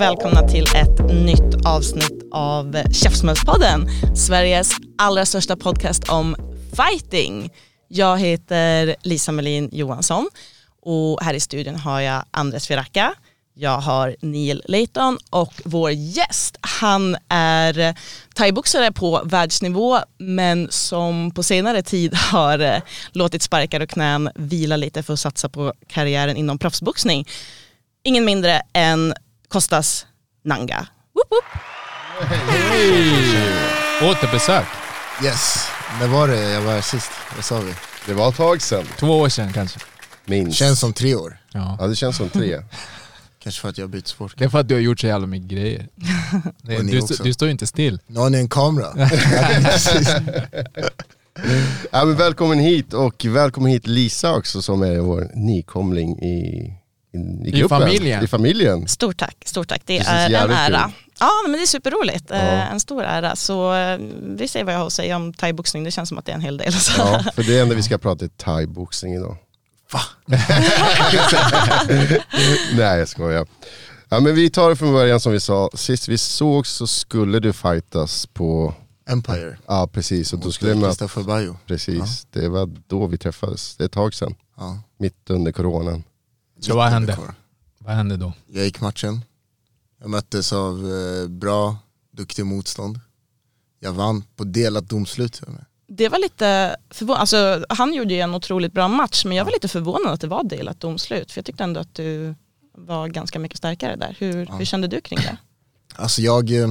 Och välkomna till ett nytt avsnitt av Käftsmällspodden, Sveriges allra största podcast om fighting. Jag heter Lisa Melin Johansson och här i studion har jag Andres Firacka, jag har Neil Layton och vår gäst, han är thaiboxare på världsnivå men som på senare tid har eh, låtit sparkar och knän vila lite för att satsa på karriären inom proffsboxning. Ingen mindre än Kostas Nanga. Woop woop. Återbesök. Yes, när var det jag var här sist? Vad sa vi? Det var ett tag sedan, Två år sedan kanske. minst. Känns som tre år. Ja. Ja det känns som tre. Kanske för att jag har bytt sport. Det är för att du har gjort så jävla mycket grejer. Du, också. du står ju inte still. Nu har ni en kamera. Ja, men välkommen hit och välkommen hit Lisa också som är vår nykomling i, i, i, familjen. I familjen. Stort tack, stort tack. Det, Det är en ära. kul. Ja men det är superroligt, Ja. Eh, en stor ära. Så eh, vi ser vad jag har att säga om thaiboxning, det känns som att det är en hel del. Så. Ja, för det enda vi ska prata är thai-boxning idag. Va? Nej jag skojar. Ja, men vi tar det från början som vi sa, sist vi såg så skulle du fightas på, Empire. ja precis, och då skulle du möta, precis, det var då vi träffades, det är ett tag sedan, Ja. mitt under coronan. Så vad hände? Kvar. Vad hände då? Jag gick matchen. Jag möttes av eh, bra, duktig motstånd. Jag vann på delat domslut. Det var lite förvånande, alltså, han gjorde ju en otroligt bra match men jag var lite förvånad att det var delat domslut för jag tyckte ändå att du var ganska mycket starkare där. Hur, Ja. hur kände du kring det? Alltså jag, eh,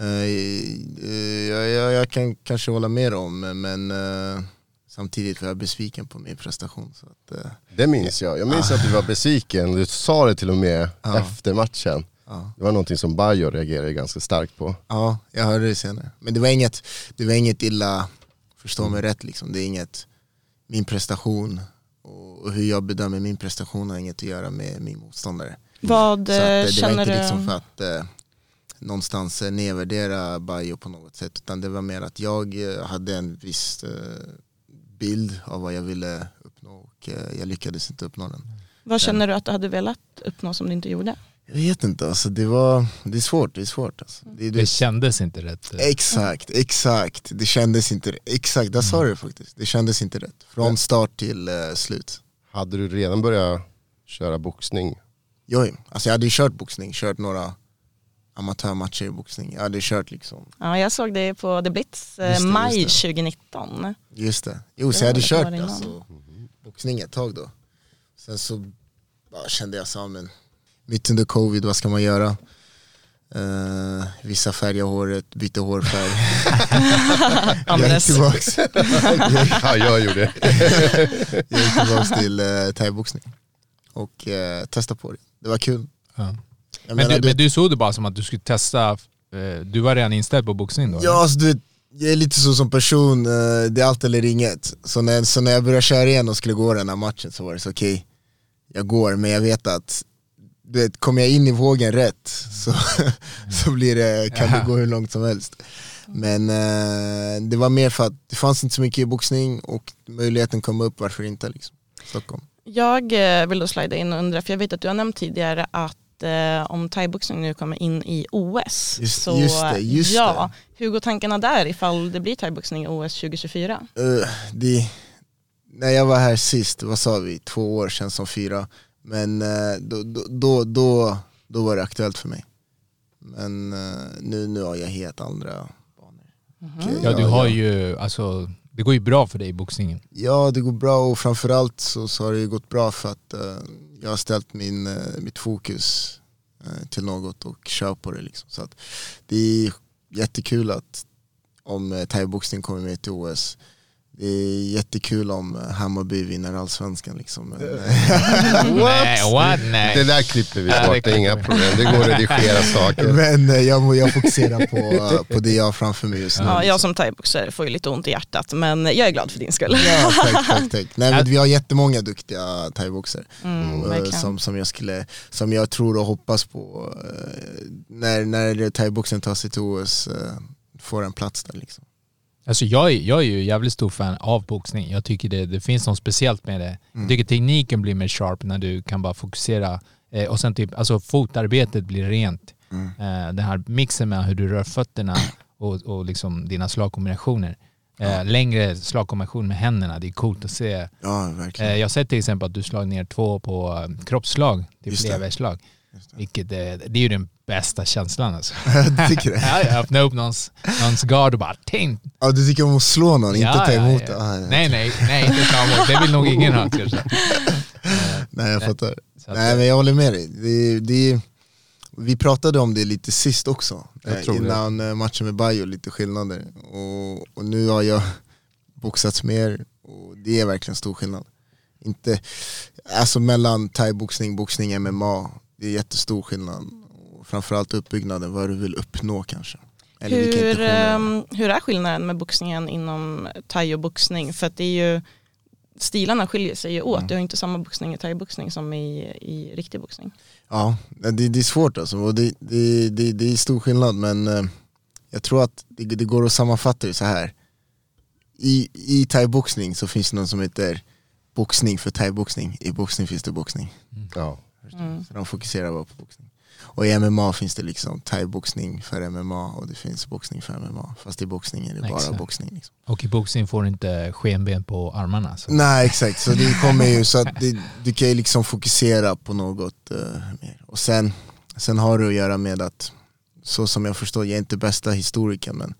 eh, jag, jag, jag kan kanske hålla med om men eh, samtidigt var jag besviken på min prestation. Så att, eh, Det minns jag. Jag minns att du var besviken, du sa det till och med Ja. efter matchen. ja. Det var någonting som Bajo reagerade ganska starkt på. Ja, jag hörde det senare. Men det var inget, det var inget illa, förstå mig rätt liksom. Det är inget, min prestation och och hur jag bedömer min prestation har inget att göra med min motståndare. Vad Så att, eh, det var känner inte du? liksom för att eh, någonstans eh, nedvärdera Bajo på något sätt. Utan det var mer att jag eh, hade en viss eh, bild av vad jag ville uppnå och eh, jag lyckades inte uppnå den. Vad känner du att du hade velat uppnå som du inte gjorde? Jag vet inte, alltså det, var, det är svårt. Det är svårt alltså. det, är- Det kändes inte rätt. Exakt, exakt. Det kändes inte, exakt, där sa du det faktiskt. Det kändes inte rätt. Från start till eh, slut. Hade du redan börjat köra boxning? Joj, alltså jag hade ju kört boxning, kört några amatörmatcher i boxning. Jag hade kört liksom, Ja, jag såg det på The Blitz eh, Just det, maj just 2019. just det. Jo, så Det jag hade kört det alltså, boxning ett tag då. Sen så bara kände jag så, men mitt under covid, vad ska man göra? Uh, vissa färgar håret, bytte hårfärg. jag gick tillbaks, ja, jag gjorde jag gick tillbaks till uh, thaiboxning. Och uh, testade på det. Det var kul. Ja. Jag Men, menar, du, men du såg det bara som att du skulle testa, eh, du var redan inställd på boxning då? eller? Ja, alltså, du vet, jag är lite så som person, eh, det är allt eller inget. Så när, så när jag började köra igen och skulle gå den här matchen så var det så okej, jag går men jag vet att du vet, kommer jag in i vågen rätt så, så blir det, kan det gå hur långt som helst. Men eh, det var mer för att det fanns inte så mycket i boxning och möjligheten kom upp, varför inte liksom. Stockholm. Jag vill då slida in och undra, för jag vet att du har nämnt tidigare att eh, om thaiboxning nu kommer in i OS. Just- så, just det, just ja, Hur går tankarna där ifall det blir thaiboxning i OS 2024? Eh, det, när jag var här sist, vad sa vi, två år känns som fyra. Men eh, då, då, då, då, då var det aktuellt för mig. Men eh, nu, nu har jag helt andra banor. Och, eh, Ja du har ju, alltså det går ju bra för dig i boxningen. Ja det går bra och framförallt så, så har det ju gått bra för att uh, jag har ställt min, uh, mitt fokus uh, till något och kör på det. Liksom. Så att det är jättekul att om thaiboxning kommer med till OS. Det är jättekul om eh, Hammarby vinner allsvenskan. Liksom. Men, Nej, what? Nej. Det där klipper vi bort, det är inga problem. Det går att redigera saker. men eh, jag, jag fokuserar på, eh, på det jag har framför mig just nu. Ja, jag som thaiboxare får ju lite ont i hjärtat men jag är glad för din skull. Ja, tack, tack, tack. Nej, men vi har jättemånga duktiga thaiboxare Mm, eh, som, som, jag skulle, som jag tror och hoppas på eh, när, när thaiboxen tar sig till OS, eh, får en plats där. Liksom. Alltså jag, är, jag är ju jävligt stor fan av boxning. Jag tycker det, det finns något speciellt med det. Jag tycker tekniken blir mer sharp när du kan bara fokusera. Eh, och sen typ, alltså fotarbetet blir rent. Eh, den här mixen med hur du rör fötterna och, och liksom dina slagkombinationer. Eh, längre slagkombination med händerna, det är coolt att se. Ja, verkligen. Eh, jag har sett till exempel att du slår ner två på eh, kroppsslag, till det. flervägsslag. Vilket är, det är ju den bästa känslan alltså. du tycker det? Ja, jag öppnar upp någons, någons gard och bara ting, Ja, du tycker om att slå någon, inte ta emot det? Ah, ja. Nej, nej, nej, inte ta emot. Det vill nog ingen ha kanske. Nej, jag fattar. Så Nej, men jag håller med dig. Det, det, vi pratade om det lite sist också, Jag eh, tror det. innan eh, matchen med Bayo, lite skillnader. Och, och nu har jag boxats mer och det är verkligen stor skillnad. Inte, alltså mellan thaiboxning, boxning, MMA, det är jättestor skillnad. Och framförallt uppbyggnaden, vad du vill uppnå kanske. Eller Hur, ehm, hur är skillnaden med boxningen inom thai och boxning? För att det är ju, stilarna skiljer sig ju åt. Mm. Du har inte samma boxning i thai-boxning som i, i riktig boxning. Ja, det, det är svårt alltså. Och det, det, det, det är stor skillnad men eh, jag tror att det, det går att sammanfatta det så här. I, i thaiboxning så finns det något som heter boxning för thaiboxning. I boxning finns det boxning. Ja. Mm. Så de fokuserar bara på boxning. Och i MMA finns det liksom thaiboxning för MMA och det finns boxning för MMA. Fast i boxning är det bara Exakt. boxning. Liksom. Och i boxning får du inte skenben på armarna. Så. Nej exakt, så det kommer ju så att det, du kan ju liksom fokusera på något eh, mer. Och sen, sen har det att göra med att, så som jag förstår, jag är inte bästa historikern men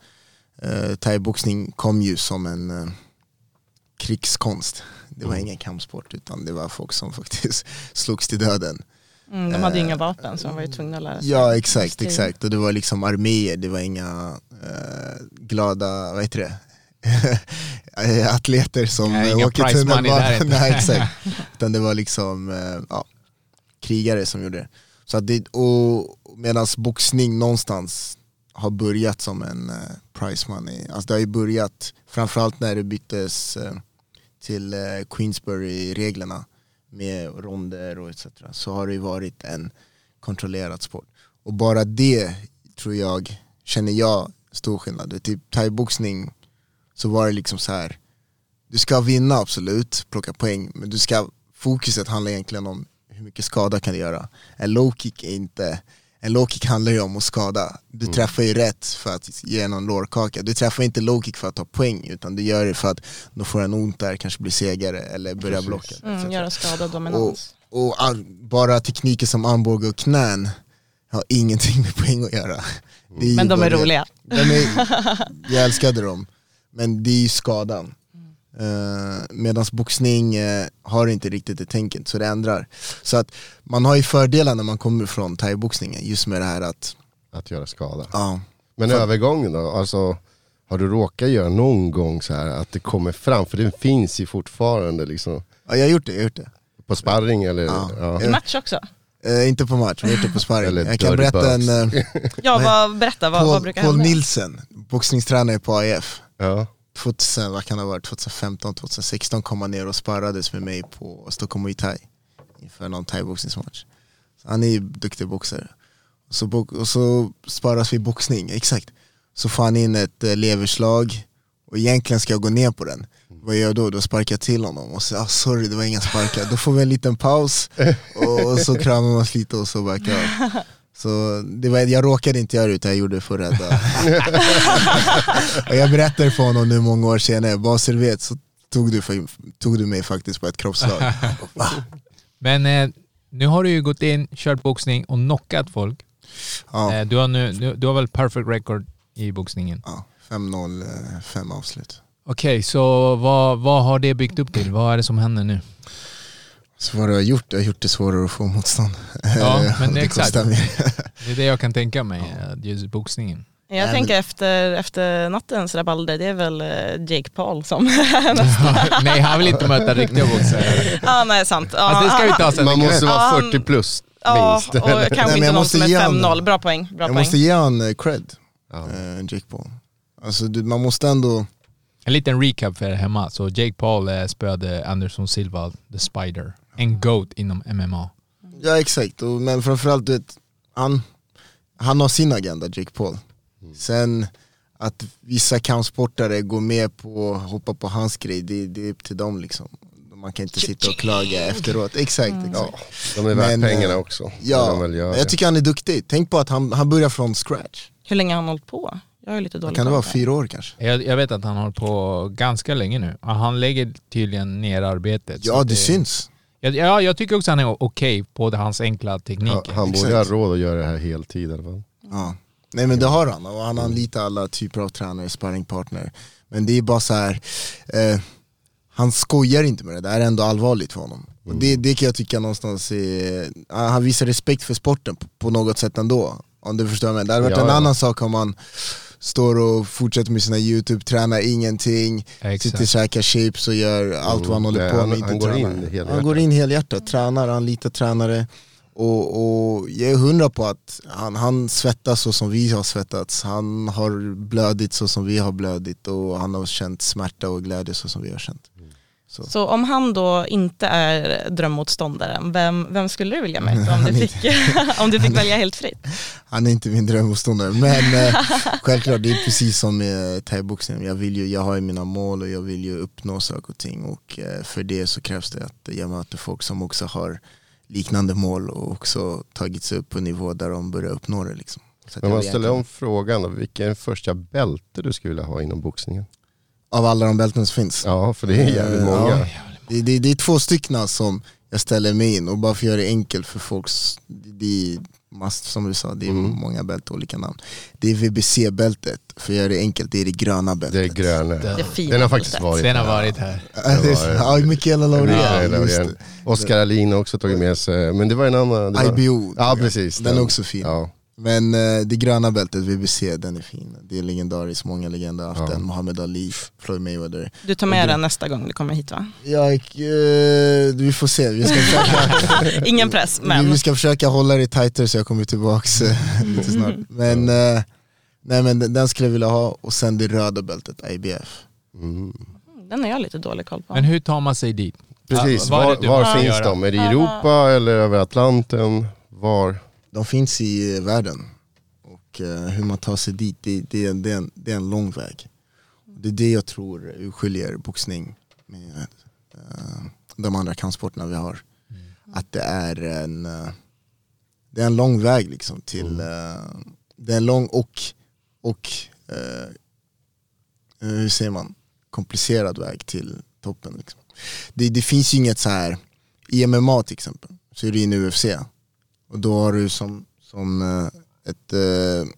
uh, thaiboxning kom ju som en eh, krigskonst. Det var ingen kampsport utan det var folk som faktiskt slogs till döden. Mm, de hade Eh, inga vapen så de var ju tvungna att lära sig. Ja exakt, Stil. exakt. Och det var liksom arméer, det var inga eh, glada, vad heter det? atleter som eh, inga åker prize money där tunnelbana. inte. Nej exakt. Utan det var liksom eh, ja, krigare som gjorde det. Så att det och medan boxning någonstans har börjat som en eh, prize money. Alltså det har ju börjat, framförallt när det byttes eh, till eh, Queensbury-reglerna med ronder och etc. Så har det ju varit en kontrollerad sport. Och bara det tror jag, känner jag, stor skillnad. Typ thaiboxning så var det liksom så här. du ska vinna absolut, plocka poäng, men du ska, fokuset handlar egentligen om hur mycket skada kan du göra. En low kick är inte, en low kick handlar ju om att skada. Du träffar ju rätt för att ge någon lårkaka. Du träffar inte low kick för att ta poäng, utan du gör det för att då får en ont där, kanske blir segare eller börjar blocka. Mm, göra skada och dominans. Och ar- bara tekniker som armbåge och knän har ingenting med poäng att göra. Ju Men de är roliga. De är, jag älskade dem, men det är ju skadan. Uh, Medan boxning eh, har inte riktigt det tänket, så det ändrar. Så att man har ju fördelar när man kommer från thaiboxningen, just med det här att, Att göra skada. ja, Men För- övergången då? Alltså, har du råkat göra någon gång så här att det kommer fram? För den finns ju fortfarande liksom. ja jag har gjort det, jag har gjort det. På sparring eller? Ja. Ja. I match också? Eh, inte på match, men det på sparring. Eller Jag kan berätta en, uh, Ja, vad, berätta, vad, vad Paul, brukar Paul hända? Nilsen, boxningstränare på AIF. Ja. 2000, vad kan det ha varit, 2015, 2016 kom han ner och sparrades med mig på Stockholm Muay Thai inför någon thaiboxningsmatch. Han är ju duktig boxare. Så, bo- och så sparras vi boxning, exakt. Så får han in ett eh, leverslag och egentligen ska jag gå ner på den. Vad gör jag då? Då sparkar jag till honom och säger ah, sorry det var inga sparkar. Då får vi en liten paus och, och så kramar man lite och så backar. Så det var, jag råkade inte göra det utan jag gjorde det för att rädda. och jag berättade för honom nu många år senare, du vet så tog du, för, tog du mig faktiskt på ett kroppsslag. Men eh, nu har du ju gått in, kört boxning och knockat folk. Ja, Eh, du, har nu, du, du har väl perfect record i boxningen? ja, 5-0, eh, fem avslut. Okej, så vad, vad har det byggt upp till? Vad är det som händer nu? Så vad du har gjort, du har gjort det svårare att få motstånd. Ja, Eh, men det exakt. Det är det jag kan tänka mig, eh, just boxningen. Jag Nej, tänker efter, efter nattens rabalder, det är väl eh, Jake Paul som Nej, han vill inte möta riktiga boxare. Ja, nej sant. Ja, Alltså, det ska vi ta sen. Man måste vara han- 40 plus Ja, minst. och kanske men inte jag någon måste som är ge han- 5-0. Bra poäng. Bra Jag poäng. måste ge han eh, cred, Ja. Jake Paul. Alltså man måste ändå, En liten recap för er hemma. Så Jake Paul eh, spöade Anderson Silva, the Spider. En GOAT inom MMA. ja exakt, och, men framförallt du vet, han, han har sin agenda Jake Paul. Sen att vissa kampsportare går med på att hoppa på hans grej, det, det är upp till dem liksom. Man kan inte sitta och klaga efteråt. Exakt, exakt. Ja, de är värt Men, pengarna eh, också. Ja, jag tycker han är duktig. Tänk på att han, han börjar från scratch. Hur länge har han hållit på? Jag är lite dålig Kan det vara fyra år kanske? Jag, jag vet att han håller på ganska länge nu. Han lägger tydligen ner arbetet. Ja det det syns. Ja, Ja, jag tycker också han är okej på det, hans enkla tekniker. Ja, han borde ha råd att göra det här heltid i alla fall. Ja. Nej men det har han, och han anlitar alla typer av tränare, sparringpartner. Men det är bara så här. Eh, han skojar inte med det, det är ändå allvarligt för honom. Och det, det kan jag tycka någonstans är, han visar respekt för sporten på, på något sätt ändå. Om du förstår mig. Det hade varit Ja, en ja. annan sak om man står och fortsätter med sina youtube, tränar ingenting, Exakt. sitter och käkar chips och gör allt vad han håller på han- med. han inte går in. Han går in helhjärtat, tränar, han litar tränare. Och, och jag är hundra på att han, han svettas så som vi har svettats, han har blödit så som vi har blödit och han har känt smärta och glädje så som vi har känt. Så om han då inte är drömmotståndaren, vem, vem skulle du vilja möta om du fick, om du fick välja helt fritt? Han är inte min drömmotståndare men eh, självklart det är precis som med thaiboxning, jag, vill ju, jag har ju mina mål och jag vill ju uppnå saker och ting och eh, för det så krävs det att jag möter folk som också har liknande mål och också tagit sig upp på nivå där de börjar uppnå det liksom. Så Men jag man ställer om frågan då, vilken är det första bälte du skulle vilja ha inom boxningen? Av alla de bälten som finns? Ja, för det är jävligt Eh, många. ja. Det, det, det är två stycken som jag ställer mig in och bara för att göra det enkelt för folks, det, det är mast, som du sa, det är Mm. många bälten, olika namn. Det är VBC-bältet, för att göra det enkelt, det är det gröna Det är bältet. gröna. Det fina Den har faktiskt bältet. varit Sen har varit här. Ja, det är- Ja, Mikaela Laurén. Oskar Alin har också tagit med sig, men det var en annan. Det det. var, IBO, Ja precis. den är också fin. Ja. Men eh, det gröna bältet, VBC, den är fin. Det är legendariskt, många legender har haft Ja. den. Muhammad Ali, Floyd Mayweather. Du tar med Och det- den nästa gång du kommer hit va? Jag, eh, vi får se, vi ska försöka Ingen press, men vi ska försöka hålla det tighter så jag kommer tillbaks eh, lite snart. Men, eh, nej, men den- den skulle jag vilja ha, och sen det röda bältet, IBF. Mm. den är jag lite dålig koll på. Men hur tar man sig dit? Precis, Ja, var, var måste finns göra? de? Är det i Europa eller över Atlanten? Var? De finns i eh, världen. Och eh, hur man tar sig dit, det, det, det, är en, det är en lång väg. Det är det jag tror skiljer boxning med eh, de andra kampsporterna vi har. Att det är en, det är en lång väg liksom till, eh, det är en lång och, och hur säger man, komplicerad väg till toppen. Liksom. Det, det finns ju inget så här i MMA till exempel, så är det in UFC. Och då har du som, som eh, ett, eh,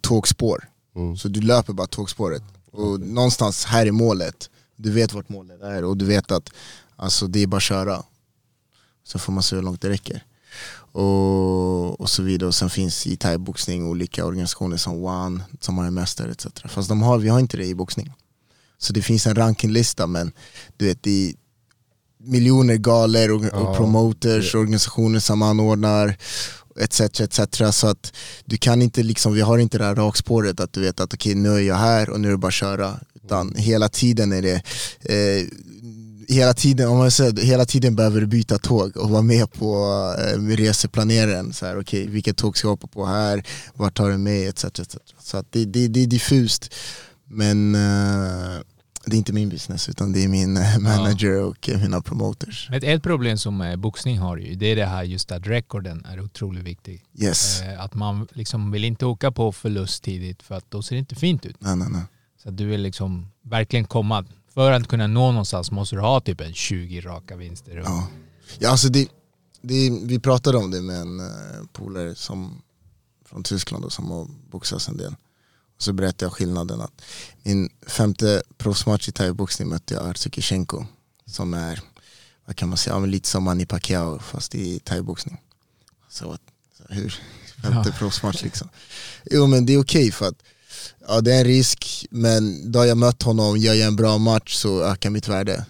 tågspår. Mm. Så du löper bara tågspåret. Och någonstans här är målet. Du vet vart målet är och du vet att alltså, det är bara att köra. Så får man se hur långt det räcker. Och, och så vidare. Och sen finns i thaiboxning olika organisationer som One, som har en mästare etc. Fast de har, vi har inte det i boxning. Så det finns en rankinglista men du vet är miljoner galor och, och Ja, promoters, organisationer som anordnar etc, etc. Så att du kan inte liksom, vi har inte det här rakspåret att du vet att okej nu är jag här och nu är det bara att köra. Utan hela tiden är det eh, Hela tiden, om man säger, hela tiden behöver du byta tåg och vara med på eh, reseplaneraren. Så här, okej, vilket tåg ska jag hoppa på här? Vart tar det med? Etc, etc. Så att det, det, det är diffust. Men eh, det är inte min business utan det är min eh, manager och eh, mina promoters. Ett, ett problem som eh, boxning har ju, det är det här just att rekorden är otroligt viktig. Yes. Att man liksom vill inte åka på förlust tidigt för att då ser det inte fint ut. Nej, nej, nej. Så att du vill liksom verkligen komma, för att kunna nå någonstans måste du ha typ en 20 raka vinster. Ja. Ja, alltså det, det, vi pratade om det med en polare som, från Tyskland och som har boxats en del. Så berättade jag skillnaden att min femte proffsmatch i thaiboxning mötte jag Artur Kishenko som är vad kan man säga, ja, lite som Manny Pacquiao fast i thaiboxning. Så, hur, femte proffsmatch liksom. Jo men det är okej för att ja, det är en risk, men då jag mött honom, gör jag en bra match så ökar mitt värde.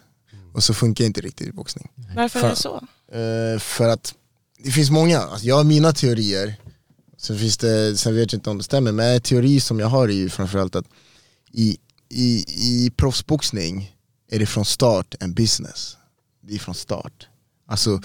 Och så funkar inte riktigt i boxning. Varför är det så? Eh, för att det finns många, alltså jag har mina teorier, sen, finns det, sen vet jag inte om det stämmer, men en teori som jag har är ju framförallt att i, i, i proffsboxning är det från start en business. Det är från start. Alltså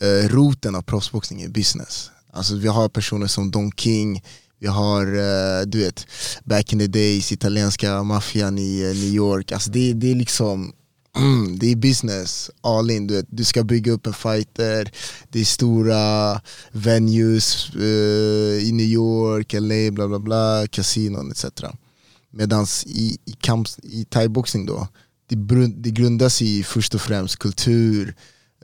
eh, roten av proffsboxning är business. Alltså vi har personer som Don King, vi har, eh, du vet, back in the days, italienska maffian i eh, New York. Alltså det, det är liksom Mm, det är business, all in. Du, vet, du ska bygga upp en fighter, det är stora venues uh, i New York, LA, bla bla bla, kasinon etc. Medan i, i, kamp, i thaiboxning då, det, brun- det grundas i först och främst kultur,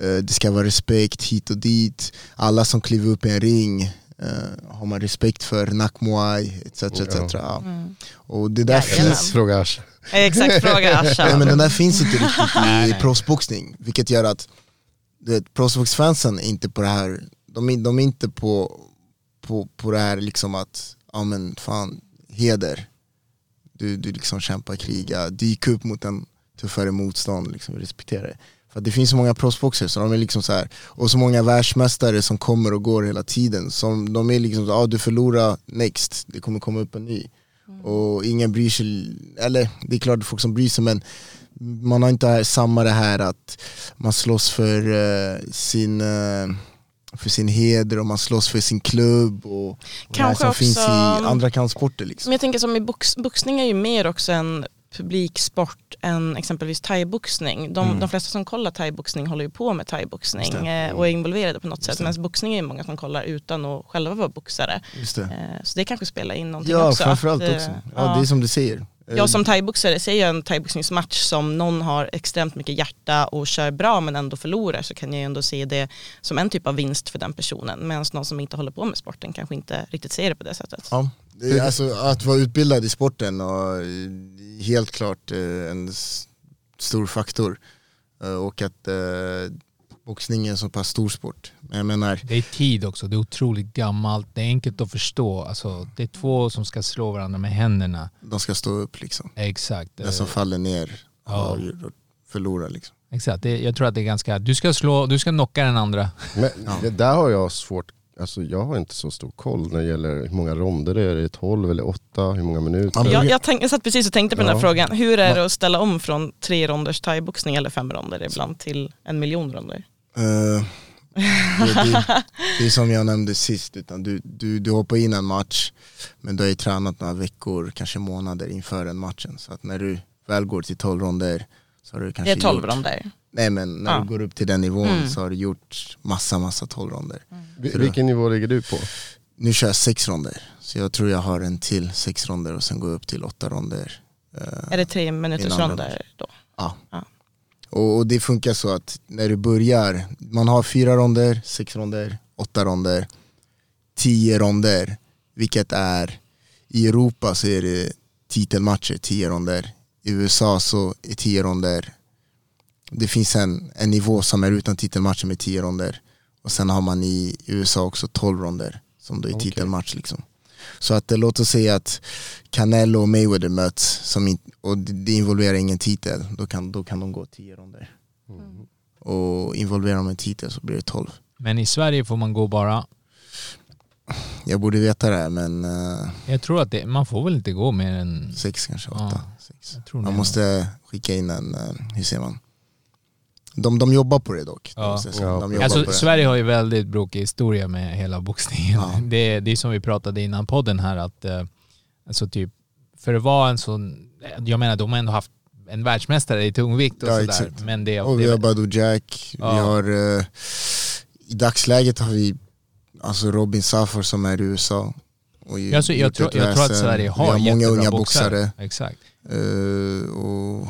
uh, det ska vara respekt hit och dit, alla som kliver upp i en ring eh, har man respekt för, nakmuay etc. etc. Ja. Och det där Jajamän. finns Fråga Ash. Exakt, fråga Nej, Asha. men den där finns inte riktigt i proffsboxning, vilket gör att proffsboxfansen är inte på det här, de är, de är inte på, på, på det här liksom att, ja men fan, heder. Du, du liksom kämpar, kriga, dyk upp mot en tuffare motstånd, liksom, respektera det. För att det finns så många proffsboxare, så de är liksom så här, och så många världsmästare som kommer och går hela tiden. Som, de är liksom så, ah, du förlorar next, det kommer komma upp en ny. Och ingen bryr sig, eller det är klart det är folk som bryr sig men man har inte här- samma det här att man slåss för eh, sin eh, för sin heder och man slåss för sin klubb och, och det här som finns också- i andra kampsporter liksom. Men jag tänker som i box, boxning är ju mer också en publiksport än exempelvis thaiboxning. De, de flesta som kollar thaiboxning håller ju på med thaiboxning Mm. Just eh, och är involverade på något sätt. det. Medan boxning är ju många som kollar utan att själva vara boxare. Just det. Eh, Så det kanske spelar in någonting Ja också. framförallt att, eh, också. Ja, Det är som du säger. Jag som thaiboxare, ser jag en thaiboxningsmatch som någon har extremt mycket hjärta och kör bra men ändå förlorar så kan jag ju ändå se det som en typ av vinst för den personen. Medan någon som inte håller på med sporten kanske inte riktigt ser det på det sättet. Ja, det är, alltså, att vara utbildad i sporten och helt klart eh, en stor faktor. Eh, Och att eh, boxning är en så pass stor sport. Men jag menar, Det är tid också, det är otroligt gammalt, det är enkelt att förstå. Alltså, det är två som ska slå varandra med händerna. de ska stå upp liksom. Exakt. Den som faller ner Ja. förlorar liksom. Exakt, jag tror att det är ganska... Du ska slå, du ska knocka den andra. Men det där har jag svårt, alltså jag har inte så stor koll när det gäller hur många ronder det är, är det 12 eller 8, hur många minuter? Jag, jag, tänk, jag satt precis och tänkte på den här Ja. frågan. Hur är det att ställa om från tre ronders thaiboxning eller fem ronder ibland till en miljon ronder? Eh, det, det, det är som jag nämnde sist, utan du, du, du hoppar in en match men du har ju tränat några veckor, kanske månader inför den matchen. Så att när du väl går till 12 ronder så har du Det kanske är tolv gjort, ronder. Nej men när du går upp till den nivån Mm. så har du gjort massa massa 12 ronder. Vi- Vilken nivå ligger du på? Nu kör jag sex ronder, så jag tror jag har en till sex ronder och sen går jag upp till åtta ronder. Eh, Är det tre minuters ronder då? Ja. Ja. Och, och det funkar så att när du börjar, man har fyra ronder, sex ronder, åtta ronder, tio ronder, vilket är i Europa så är det titelmatcher, tio ronder. I USA så är tio ronder. Det finns en, en nivå som är utan titelmatcher med tio ronder. Och sen har man i USA också 12 ronder som då är Okej. titelmatch. Liksom. Så att eh, låt oss säga att Canelo och Mayweather möts som in, och det, det involverar ingen titel, då kan, då kan de gå 10 ronder. Och involverar de en titel så blir det 12. Men i Sverige får man gå bara... Jag borde veta det här men uh, Jag tror att det, man får väl inte gå mer än... sex kanske, Ja, åtta. sex. Jag tror Man det. måste skicka in en, eh, hur ser man? De, de jobbar på det dock. Ja. De Alltså, på det. Sverige har ju väldigt brokig historia med hela boxningen. Ja. Det, det är som vi pratade innan podden här att eh, alltså typ, för att vara en sån, jag menar de har ändå haft en världsmästare i tungvikt och Ja, sådär. exakt. Men det, Och vi det, har Badou Jack, Ja. vi har eh, i dagsläget har vi alltså Robin Safar som är i USA. Och ju- jag, så, jag, tror, jag tror att. Sverige Vi har, har många unga boxare. boxare. Exakt. eh, och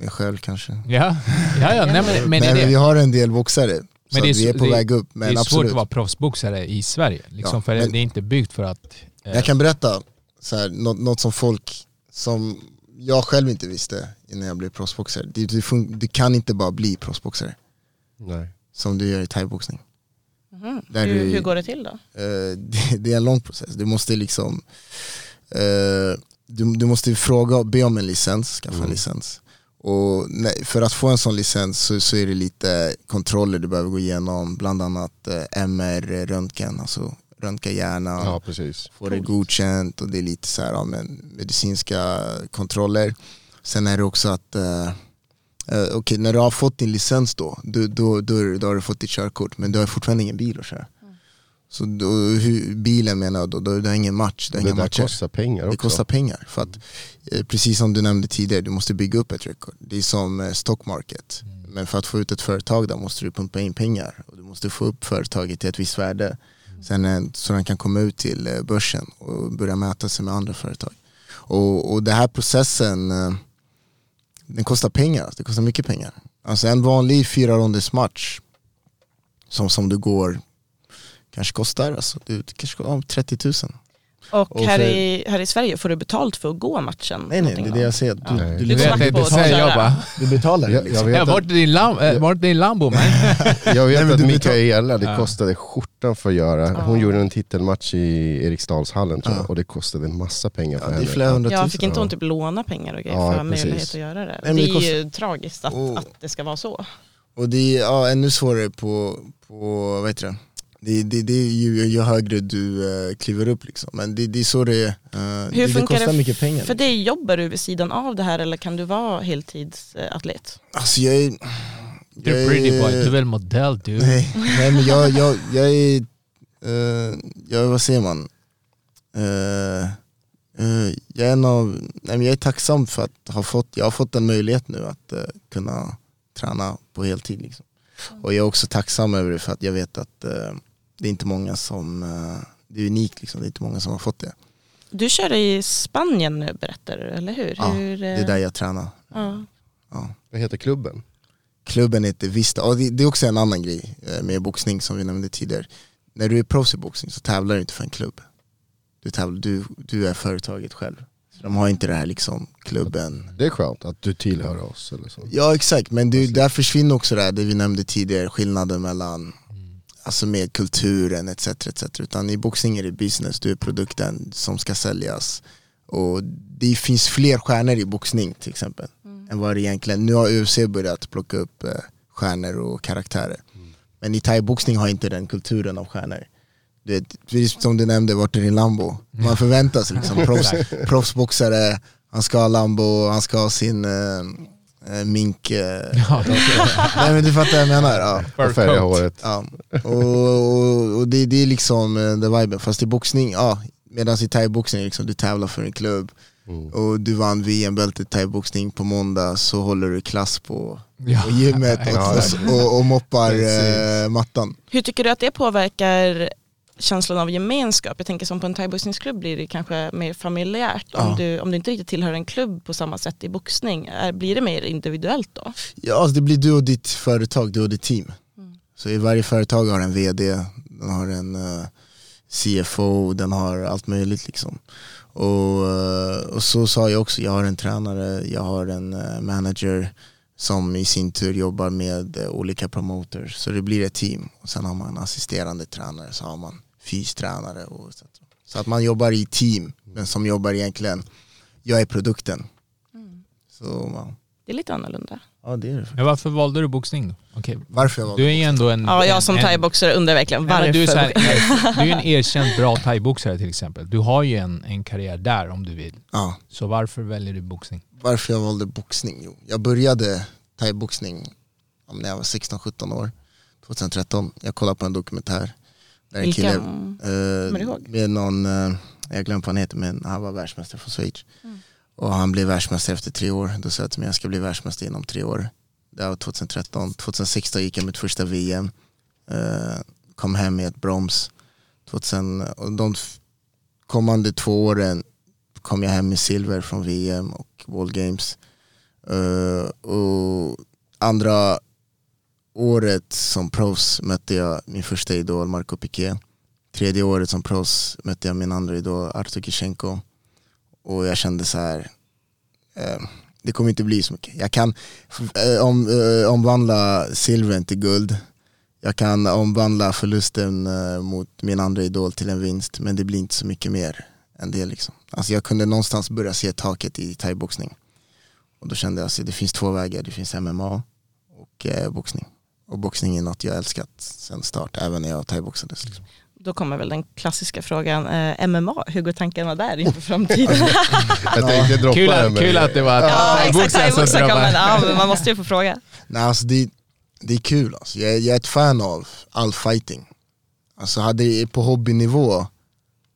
mig själv kanske. Ja, ja, ja nej, men, men, Men det, vi det, har en del boxare. Så Men det är att vi är så- på det- väg upp. det Men är svårt absolut. att vara proffsboxare i Sverige. Liksom, Ja, för men- det är inte byggt för att... eh, Jag kan berätta så här, något, något som folk, som jag själv inte visste innan jag blev proffsboxare. Du, du, fun- du kan inte bara bli proffsboxare. Nej. som du gör i thaiboxning. Där Hur, du- hur går det till då? Eh, det, det är en lång process. Du måste liksom eh, du, du måste fråga be om en licens, skaffa en Mm. licens. Och för att få en sån licens så, så är det lite kontroller du behöver gå igenom, bland annat eh, MR, röntgen, alltså röntga hjärnan, Ja, precis. få det godkänt och det är lite så här, ja, men, medicinska kontroller. Sen är det också att eh, eh, okej, när du har fått din licens då, då, då, då, då har du fått ditt körkort men du har fortfarande ingen bil att köra. Så då, hur, bilen menar jag då, då, du har ingen match, Det inga där matcher. kostar pengar också. Det kostar pengar. För att, eh, precis som du nämnde tidigare, du måste bygga upp ett rekord. Det är som eh, stock market. Men för att få ut ett företag där måste du pumpa in pengar. Och du måste få upp företaget till ett visst värde. Sen, eh, så den kan komma ut till eh, börsen och börja mäta sig med andra företag. Och, och den här processen, eh, den kostar pengar. Det kostar mycket pengar. Alltså en vanlig fyra ronders match som, som du går kanske kostar, alltså, du, det kanske kostar ja, 30 000. Och, Och här, för- i, här i Sverige får du betalt för att gå matchen? Nej nej, det är det jag säger. Du, Nej. du, Du Du vet inte, säger jag bara. du betalar Jag, liksom. jag Ja, vet vart är din, lam, äh, vart är din Lambo man? Jag vet Nej, men att du Mikaela, det Ja. kostade skjortan för att göra. Hon Ja. gjorde en titelmatch i Eriksdalshallen tror jag, Ja. och det kostade en massa pengar för Ja, det är henne. flera hundratusen. Ja, fick inte Ja. hon typ låna pengar och grejer Ja, för att ha precis. möjlighet att göra det? men det det är ju tragiskt att, Oh. att det ska vara så. Och det är ja, ännu svårare på, på vad heter det? Det, det, det är ju, ju högre du eh, kliver upp liksom. Men det, det är så det är. Eh, Hur det, det funkar kostar det mycket pengar. för dig? Jobbar du vid sidan av det här eller kan du vara heltidsatlet? Alltså jag är... Du är jag pretty boy, är- du är väl modell du. Nej, nej men jag, jag, jag är, eh, jag, vad säger man? Eh, jag, är en av, nej, men jag är tacksam för att ha fått, jag har fått en möjlighet nu att kunna träna på heltid. Liksom. Och jag är också tacksam över det för att jag vet att det är inte många som, eh, det är unikt liksom, det är inte många som har fått det. Du kör i Spanien nu berättar du, eller hur? Ja, hur Det är där jag tränar. ja. Ja. Vad heter klubben? Klubben heter Vista, och det, det är också en annan grej eh, med boxning som vi nämnde tidigare. När du är proffs i boxning så tävlar du inte för en klubb. Du, tävlar, du, du är företaget själv. Så de har inte det här liksom klubben. Det är skönt att du tillhör oss eller så. Ja exakt, men du, där försvinner också det här, det vi nämnde tidigare, skillnaden mellan Alltså med kulturen etc. etc. Utan i boxning är det business, du är produkten som ska säljas. Och det finns fler stjärnor i boxning till exempel. Än vad det egentligen, nu har UFC börjat plocka upp eh, stjärnor och karaktärer. Men i thaiboxning har inte den kulturen av stjärnor. Du vet, precis som du nämnde, vart är din Lambo? Man förväntar sig liksom proffs, proffsboxare, han ska ha Lambo, han ska ha sin eh, mink... Eh, nej men du fattar vad jag menar. Ja. Och färga håret. Ja. Och, och, och det, det är liksom uh, the viben, fast i boxning, ja, medan i thaiboxning liksom, du tävlar för en klubb Mm. och du vann VM-bältet i thaiboxning på måndag så håller du klass på, Ja. på gymmet Ja, och, och, och moppar eh, mattan. Hur tycker du att det påverkar känslan av gemenskap? Jag tänker som på en thaiboxningsklubb blir det kanske mer familjärt. Om, Ja. du, om du inte riktigt tillhör en klubb på samma sätt i boxning, är, blir det mer individuellt då? Ja, alltså det blir du och ditt företag, du och ditt team. Så i varje företag har en vd, den har en eh, CFO, den har allt möjligt liksom. Och, eh, och så sa jag också, jag har en tränare, jag har en eh, manager som i sin tur jobbar med olika promoters. Så det blir ett team. Och sen har man assisterande tränare, så har man fystränare och etc. Så att man jobbar i team, men som jobbar egentligen, jag är produkten. Så ja, Det är lite annorlunda. ja det är det. Men varför valde du boxning? Okej. Varför jag valde Du är ändå en... Ja, jag som thaiboxare undrar verkligen varför. du, är så här, du är en erkänt bra thaiboxare till exempel. Du har ju en, en karriär där om du vill. Ja. Så varför väljer du boxning? Varför jag valde boxning? Jo, jag började thaiboxning ja, när jag var 16-17 år, 2013. Jag kollade på en dokumentär. Där en kille, ihåg? med någon, eh, jag glömde vad han heter, men han var världsmästare från Schweiz. Och han blev världsmästare efter tre år. Då sa jag till mig jag ska bli världsmästare inom tre år. Det var 2013. 2016 gick jag mitt första VM. Eh, kom hem med ett broms. 2000, och de kommande två åren kom jag hem med silver från VM och World Games. Eh, och andra året som proffs mötte jag min första idol Marco Piqué. Tredje året som proffs mötte jag min andra idol Artur Kishenko. Och jag kände så här, eh, det kommer inte bli så mycket. Jag kan eh, om, eh, omvandla silvern till guld. Jag kan omvandla förlusten eh, mot min andra idol till en vinst. Men det blir inte så mycket mer än det. Liksom. Alltså jag kunde någonstans börja se taket i thaiboxning. Och då kände jag att det finns två vägar. Det finns MMA och eh, boxning. Och boxning är något jag älskat sen start, även när jag thaiboxades. Liksom. Då kommer väl den klassiska frågan, eh, MMA, hur går tankarna där inför framtiden? Jag tänkte droppa Kul, att- kul att det var ja exakt, thaiboxare som drömmer. ja men man måste ju få fråga. Nej, alltså det, det är kul alltså. jag, jag är ett fan av all fighting. Alltså hade jag på hobbynivå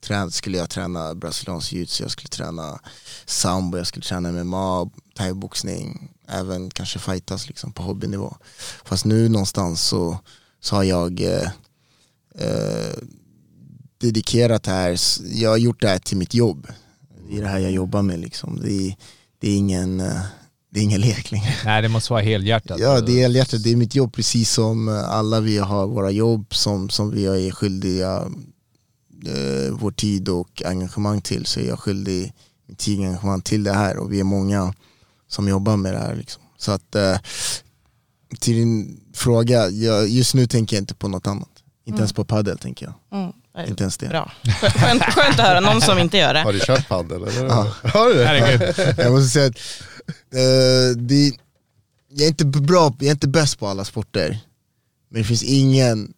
trän, skulle jag träna brasiliansk jiu jag skulle träna sambo, jag skulle träna MMA, thaiboxning, även kanske fightas liksom på hobbynivå. Fast nu någonstans så, så har jag eh, eh, dedikerat det här, jag har gjort det här till mitt jobb. Det är det här jag jobbar med liksom. Det är, det är, ingen, eh, det är ingen lek längre. Nej det måste vara helhjärtat. Ja det är helhjärtat, det är mitt jobb precis som alla vi har våra jobb som, som vi är skyldiga eh, vår tid och engagemang till så är jag skyldig min tid och engagemang till det här och vi är många som jobbar med det här. Liksom. Så att eh, till din fråga, jag, just nu tänker jag inte på något annat. Inte ens på padel tänker jag. Mm. Inte ens det. Bra. Skönt, skönt att höra någon som inte gör Har det. du kört padel eller? Ja. Har du det? Jag måste säga att eh, det, jag är inte bra, jag är inte bäst på alla sporter. Men det finns ingen,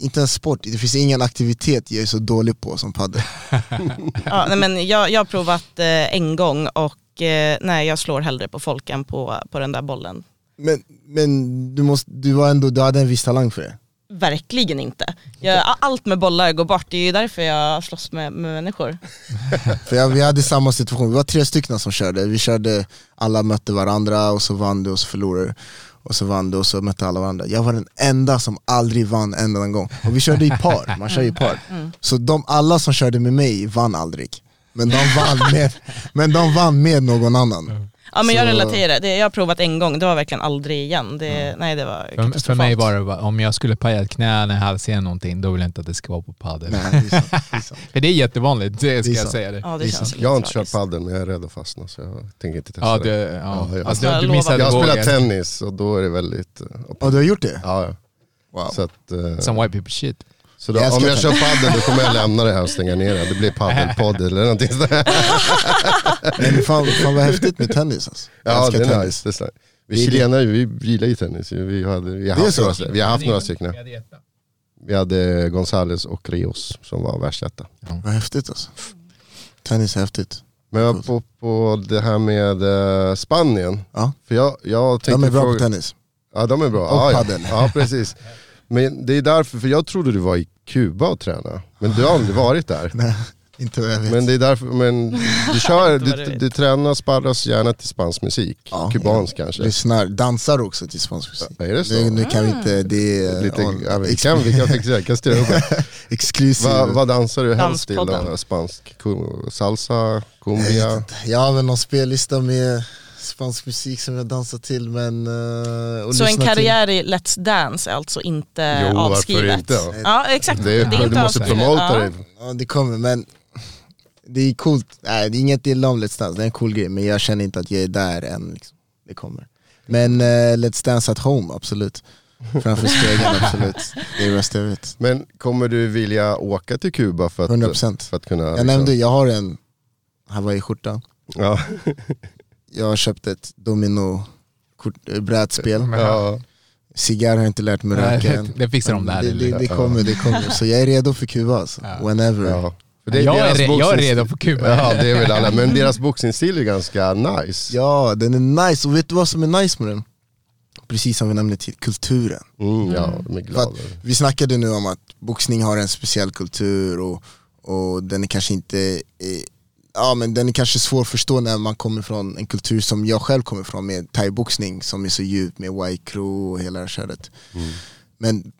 inte en sport, det finns ingen aktivitet jag är så dålig på som padel. Ja, nej, men jag, jag har provat eh, en gång och eh, nej, jag slår hellre på folk än på, på den där bollen. Men, men du, måste, du, var ändå, du hade en viss talang för det. Verkligen inte. Jag, allt med bollar går bort, det är ju därför jag slåss med, med människor. För jag, vi hade samma situation, vi var tre stycken som körde. Vi körde, alla mötte varandra och så vann du och så förlorade du. Och så vann du och så mötte alla varandra. Jag var den enda som aldrig vann en enda gång. Och vi körde i par, man kör i par. Så de, alla som körde med mig vann aldrig. Men de vann med, men de vann med någon annan. Ja men jag Så- relaterar, det, jag har provat en gång, det var verkligen aldrig igen. Det, Nej det var För, för mig var det bara, om jag skulle paja ett knä, en halsen någonting, då vill jag inte att det ska vara på padel. Nej, det är sant, det är sant. För det är jättevanligt, det ska Det är jag säga det. Ja det, Det känns. Jag har inte kört padel men jag är rädd att fastna så jag tänker inte testa Ja, det. ja. Ja, ja. Alltså, Jag du missade Jag har spelat tennis och då är det väldigt... eh, Ja, du har gjort det? Ja. Wow. Så, att, eh, Some white people shit. Så då, Jag om jag kör padel då kommer jag lämna det här och stänga ner det. Det blir padelpodd eller någonting sådär. Men fan, fan vad häftigt med tennis alltså. Jag Ja det är tennis. nice. Det är. Vi chilenare vi gillar ju tennis. Vi, hade, vi, har haft några, vi har haft några stycken. Vi hade Gonzales och Rios som var världsetta. Vad häftigt alltså. Tennis är häftigt. Men på, på det här med eh, Spanien. Ja. För jag, jag tänkte De är bra på tennis. Ja de är bra. Och ja, ja. Ja precis. Men det är därför, för jag trodde du var i Kuba och tränade. Men du har aldrig varit där. Nej, inte vad jag vet. Men det är därför, men du kör, du du, du tränar, sparras gärna till spansk musik. Ja. Kubansk kanske. Lyssnar, dansar också till spansk musik. Ja, är det så? Nu, nu kan vi inte, det är Lite, on- ja, vi kan, vi kan fixa det, jag kan styra upp det. exklusiv. Vad dansar du helst till då? Spansk? Salsa? jag, Cumbia? inte. jag har väl någon spellista med spansk musik som jag dansar till men... eh, och Så en karriär i Let's Dance är alltså inte Jo, varför avskrivet? inte? Ja exakt, Det är, inte du måste avskrivet. promota ja. Till. Ja det kommer men det är coolt, nej det är inget illa om Let's Dance, det är en cool grej men jag känner inte att jag är där än. Liksom. Det kommer. Men eh, Let's Dance at home, absolut. Framför spegeln, absolut. Det är det bästa jag vet. Men kommer du vilja åka till Kuba för att, 100%. för att kunna... Jag nämnde, jag har en Hawaii-skjorta. Ja. Jag har köpt ett domino eh, brädspel. Ja. Cigarr har jag inte lärt mig röka än. det fixar de där. Det, det, det kommer, det kommer. Så jag är redo för Kuba alltså. Ja. Whenever. Ja. För det är jag, är re, jag är redo på Kuba. Ja det är väl alla, men deras boxningsstil är ganska nice. Ja, den är nice. Och vet du vad som är nice med den? Precis som vi nämnde till kulturen. Mm, ja, de är För glada. vi snackade nu om att boxning har en speciell kultur och, och den är kanske inte eh, Ja men den är kanske svår att förstå när man kommer från en kultur som jag själv kommer från med thaiboxning som är så djup med White Crew och hela det köret. Men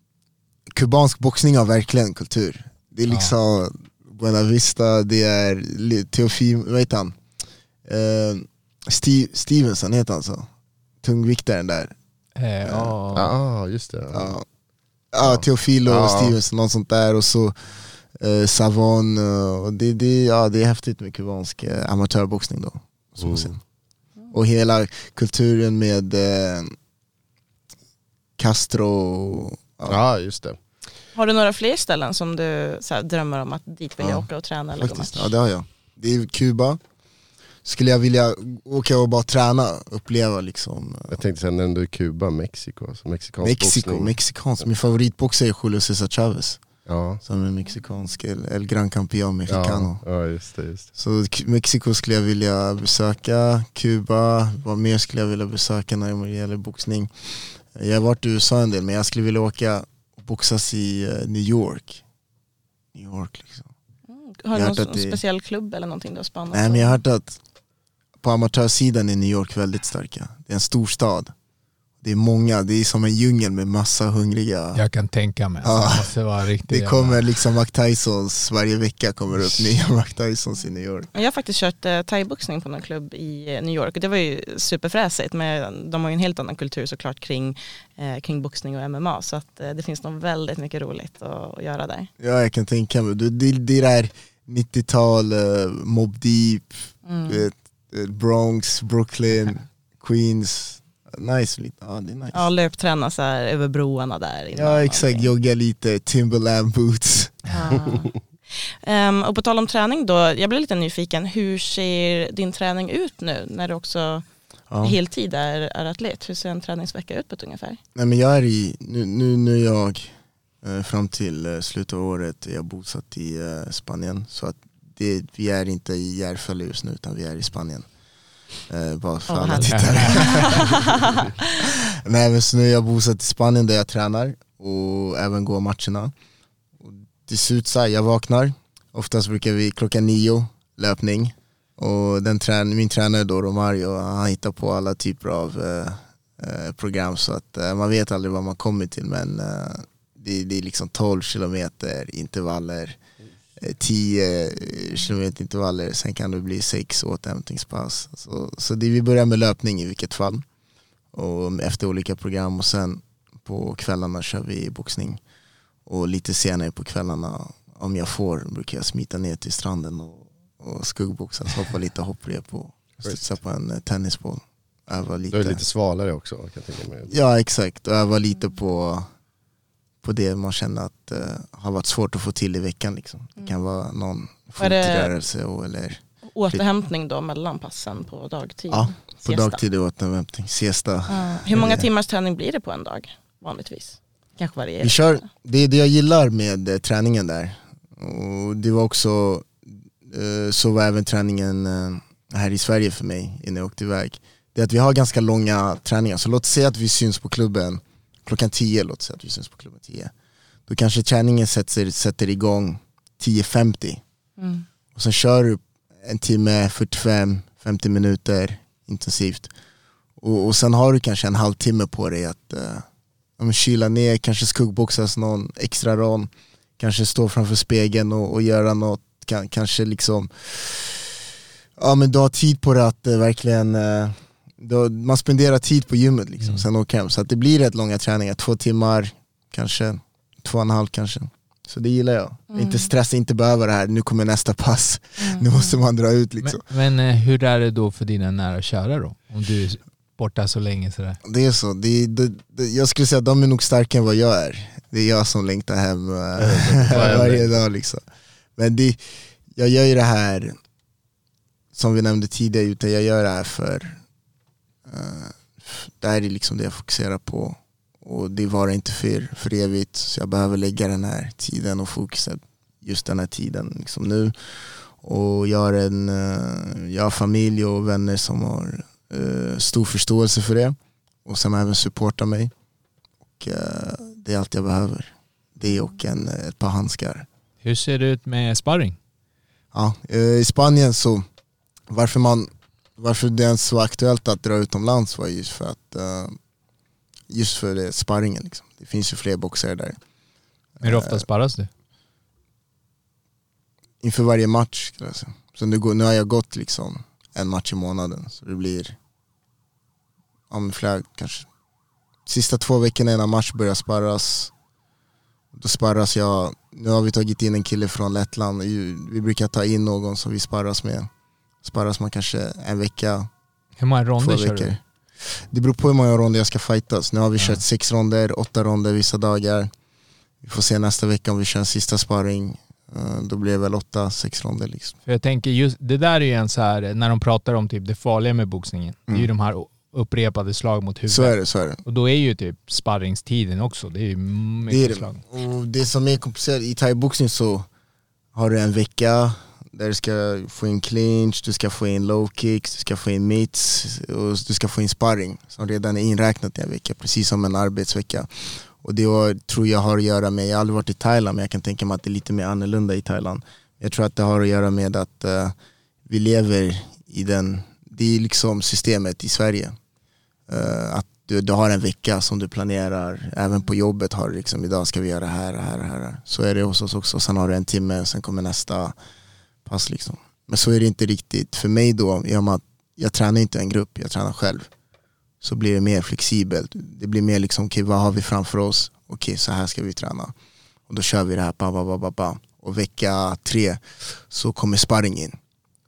kubansk boxning har verkligen kultur. Det är liksom Buena Vista, det är Teofim, vad heter han? Eh, Steve, Stevenson heter han så? Tungviktaren där. Eh, ja. Ja, just det. Ja, ja Teofilo och Ja. Stevenson, något sånt där och så eh, Savon, eh, och det, det, ja, det är häftigt med kubansk eh, amatörboxning då. Så Mm. Och hela kulturen med eh, Castro, och- ja, Ja, just det. Har du några fler ställen som du så här, drömmer om att dit vill jag Ja, åka och träna eller faktiskt. Ja det har jag. Det är Kuba. Skulle jag vilja åka och bara träna, uppleva liksom eh, Jag tänkte säga när du Kuba, Mexiko, alltså mexikansk Mexiko, boxning. mexikansk. Min favoritboxare är Julio Cesar Chavez. Ja, Som är mexikansk, El, El Gran Campeón Mexicano. ja, ja, just det. Just det. Så Mexiko skulle jag vilja besöka, Kuba, vad mer skulle jag vilja besöka när det gäller boxning? Jag har varit i USA en del men jag skulle vilja åka och boxas i eh, New York. New York liksom. Har du någon hört speciell klubb eller någonting du har spanat Nej på? men jag har hört att på amatörsidan är New York väldigt starka. Det är en stor stad. Det är många, det är som en djungel med massa hungriga. Jag kan tänka mig. Ja. det måste vara riktigt Det jävla- kommer liksom Mike Tysons, varje vecka kommer det upp nya Mike Tysons i New York. Jag har faktiskt kört eh, thaiboxning på någon klubb i eh, New York och det var ju superfräsigt men de har ju en helt annan kultur såklart kring, eh, kring boxning och MMA så att eh, det finns nog väldigt mycket roligt att, att göra där. Ja jag kan tänka mig, det, det, det där 90-tal, uh, Mob Deep, Mm. eh, Bronx, Brooklyn, Queens. Nice, lite. ja det är nice. Ja, löpträna så här över broarna där. Ja exakt, jogga lite, Timberland boots. Ja. Ehm, och på tal om träning då, jag blir lite nyfiken, hur ser din träning ut nu när du också Ja. heltid är, är atlet? Hur ser en träningsvecka ut på ett ungefär? Nej men jag är i, nu, nu, nu är jag eh, fram till eh, slutet av året är jag bosatt i eh, Spanien. Så att det, vi är inte i Järfälla just nu utan vi är i Spanien. Eh, bara för Åh, alla tittare. Nej men så nu är jag bosatt i Spanien där jag tränar och även går matcherna. Och det ser ut så här, jag vaknar, oftast brukar vi klockan nio, löpning. Och den trän min tränare då, Romario, han hittar på alla typer av eh, eh, program så att eh, man vet aldrig vad man kommer till men eh, det, det är liksom 12 kilometer intervaller, eh, 10 kilometer intervaller, sen kan det bli 6 återhämtningspass. Så, så det, vi börjar med löpning i vilket fall och efter olika program och sen på kvällarna kör vi boxning och lite senare på kvällarna om jag får brukar jag smita ner till stranden och, och skuggboxas, hoppa lite hopprep och studsa på en eh, tennisboll. Öva Du är lite svalare också kan jag tänka mig. Ja exakt, och öva lite på, på det man känner att uh, har varit svårt att få till i veckan. Liksom. Det kan vara någon fotrörelse och, eller Återhämtning då mellan passen på dagtid? ja, på Siesta. dagtid är återhämtning, siesta. Ja. Hur många timmars träning blir det på en dag vanligtvis? Kanske varierar. Vi kör, det är det jag gillar med eh, träningen där. Och det var också, eh, så var även träningen eh, här i Sverige för mig innan jag åkte iväg. Det är att vi har ganska långa träningar, så låt säga att vi syns på klubben klockan 10, låt säga att vi syns på klubben 10. Då kanske träningen sätter, sätter igång 10.50 Mm. och sen kör du en timme, 45-50 minuter intensivt. Och, och sen har du kanske en halvtimme på dig att men kyla ner, kanske skuggboxas någon extra ron, kanske stå framför spegeln och, och göra något, kan, kanske liksom Ja men du har tid på det att eh, verkligen eh, du, Man spenderar tid på gymmet liksom, Mm. sen åker hem. Så det blir rätt långa träningar, två timmar, kanske två och en halv kanske. Så det gillar jag. Mm. Inte stressa, inte behöva det här, nu kommer nästa pass, nu måste man dra ut liksom. Men, men eh, hur är det då för dina nära och kära då? Om du är borta så länge sådär. Det är så, det, det, det, jag skulle säga att de är nog starkare än vad jag är. Det är jag som längtar hem eh, varje dag liksom. Men det, jag gör ju det här, som vi nämnde tidigare, utan jag gör det här för, det här är liksom det jag fokuserar på. Och det varar inte för, för evigt, så jag behöver lägga den här tiden och fokuset just den här tiden liksom nu. Och jag har, en, eh, jag har familj och vänner som har eh, stor förståelse för det och som även supportar mig. Och, eh, det är allt jag behöver. Det och en, eh, ett par handskar. Hur ser det ut med sparring? Ja, eh, I Spanien så, varför, man, varför det ens var aktuellt att dra utomlands var just för att eh, just för det, sparringen. Liksom. Det finns ju fler boxare där. Hur ofta sparras du? Inför varje match skulle jag säga. Så nu, går, nu har jag gått liksom en match i månaden. Så det blir men flera, kanske sista två veckorna innan match börjar sparras. Då sparras jag, nu har vi tagit in en kille från Lettland. Vi brukar ta in någon som vi sparras med. Sparras man kanske en vecka, Hur många ronder kör du? Det beror på hur många ronder jag ska fightas. Nu har vi kört sex ronder, åtta ronder vissa dagar. Vi får se nästa vecka om vi kör en sista sparring. Eh, Då blir det väl åtta, sex ronder liksom. För jag tänker just, det där är ju en så här, när de pratar om typ det farliga med boxningen, det är ju de här upprepade slag mot huvudet. Så är det, så är det. Och då är ju typ sparringstiden också, det är ju mycket Det är det. slag. Och det som är komplicerat, i thaiboxning så har du en vecka där du ska få in clinch, du ska få in low kicks, du ska få in mitts och du ska få in sparring som redan är inräknat i en vecka, precis som en arbetsvecka. Och det har, tror jag har att göra med, jag har aldrig varit i Thailand men jag kan tänka mig att det är lite mer annorlunda i Thailand. Jag tror att det har att göra med att uh, vi lever i den, det är liksom systemet i Sverige. Uh, att du, du har en vecka som du planerar, även på jobbet har du liksom idag ska vi göra det här, det här, det här. Så är det hos oss också, sen har du en timme, sen kommer nästa pass liksom. Men så är det inte riktigt för mig då, i och med att jag tränar inte en grupp, jag tränar själv. Så blir det mer flexibelt, det blir mer liksom, okej vad har vi framför oss? Okej så här ska vi träna. Och då kör vi det här, ba, ba, ba, ba, ba. och vecka tre så kommer sparring in.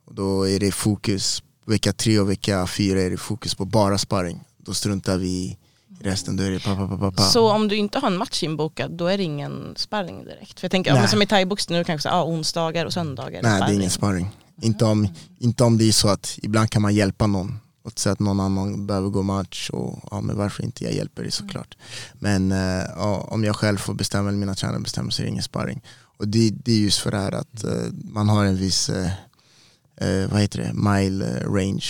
Och då är det fokus, vecka tre och vecka fyra är det fokus på bara sparring. Då struntar vi i resten, då är det pa, pa, pa, pa, pa. Så om du inte har en match inbokad, då är det ingen sparring direkt? För jag tänker, ja, men som i thaiboxning nu kanske så, ah, onsdagar och söndagar Nej det är ingen sparring. Inte om, inte om det är så att ibland kan man hjälpa någon. Låt säga att någon annan behöver gå match och ja men varför inte, jag hjälper dig såklart. Men eh, ja, om jag själv får bestämma, eller mina tränare bestämmer så är det ingen sparring. Och det, det är just för det här att eh, man har en viss, eh, eh, vad heter det, mile range.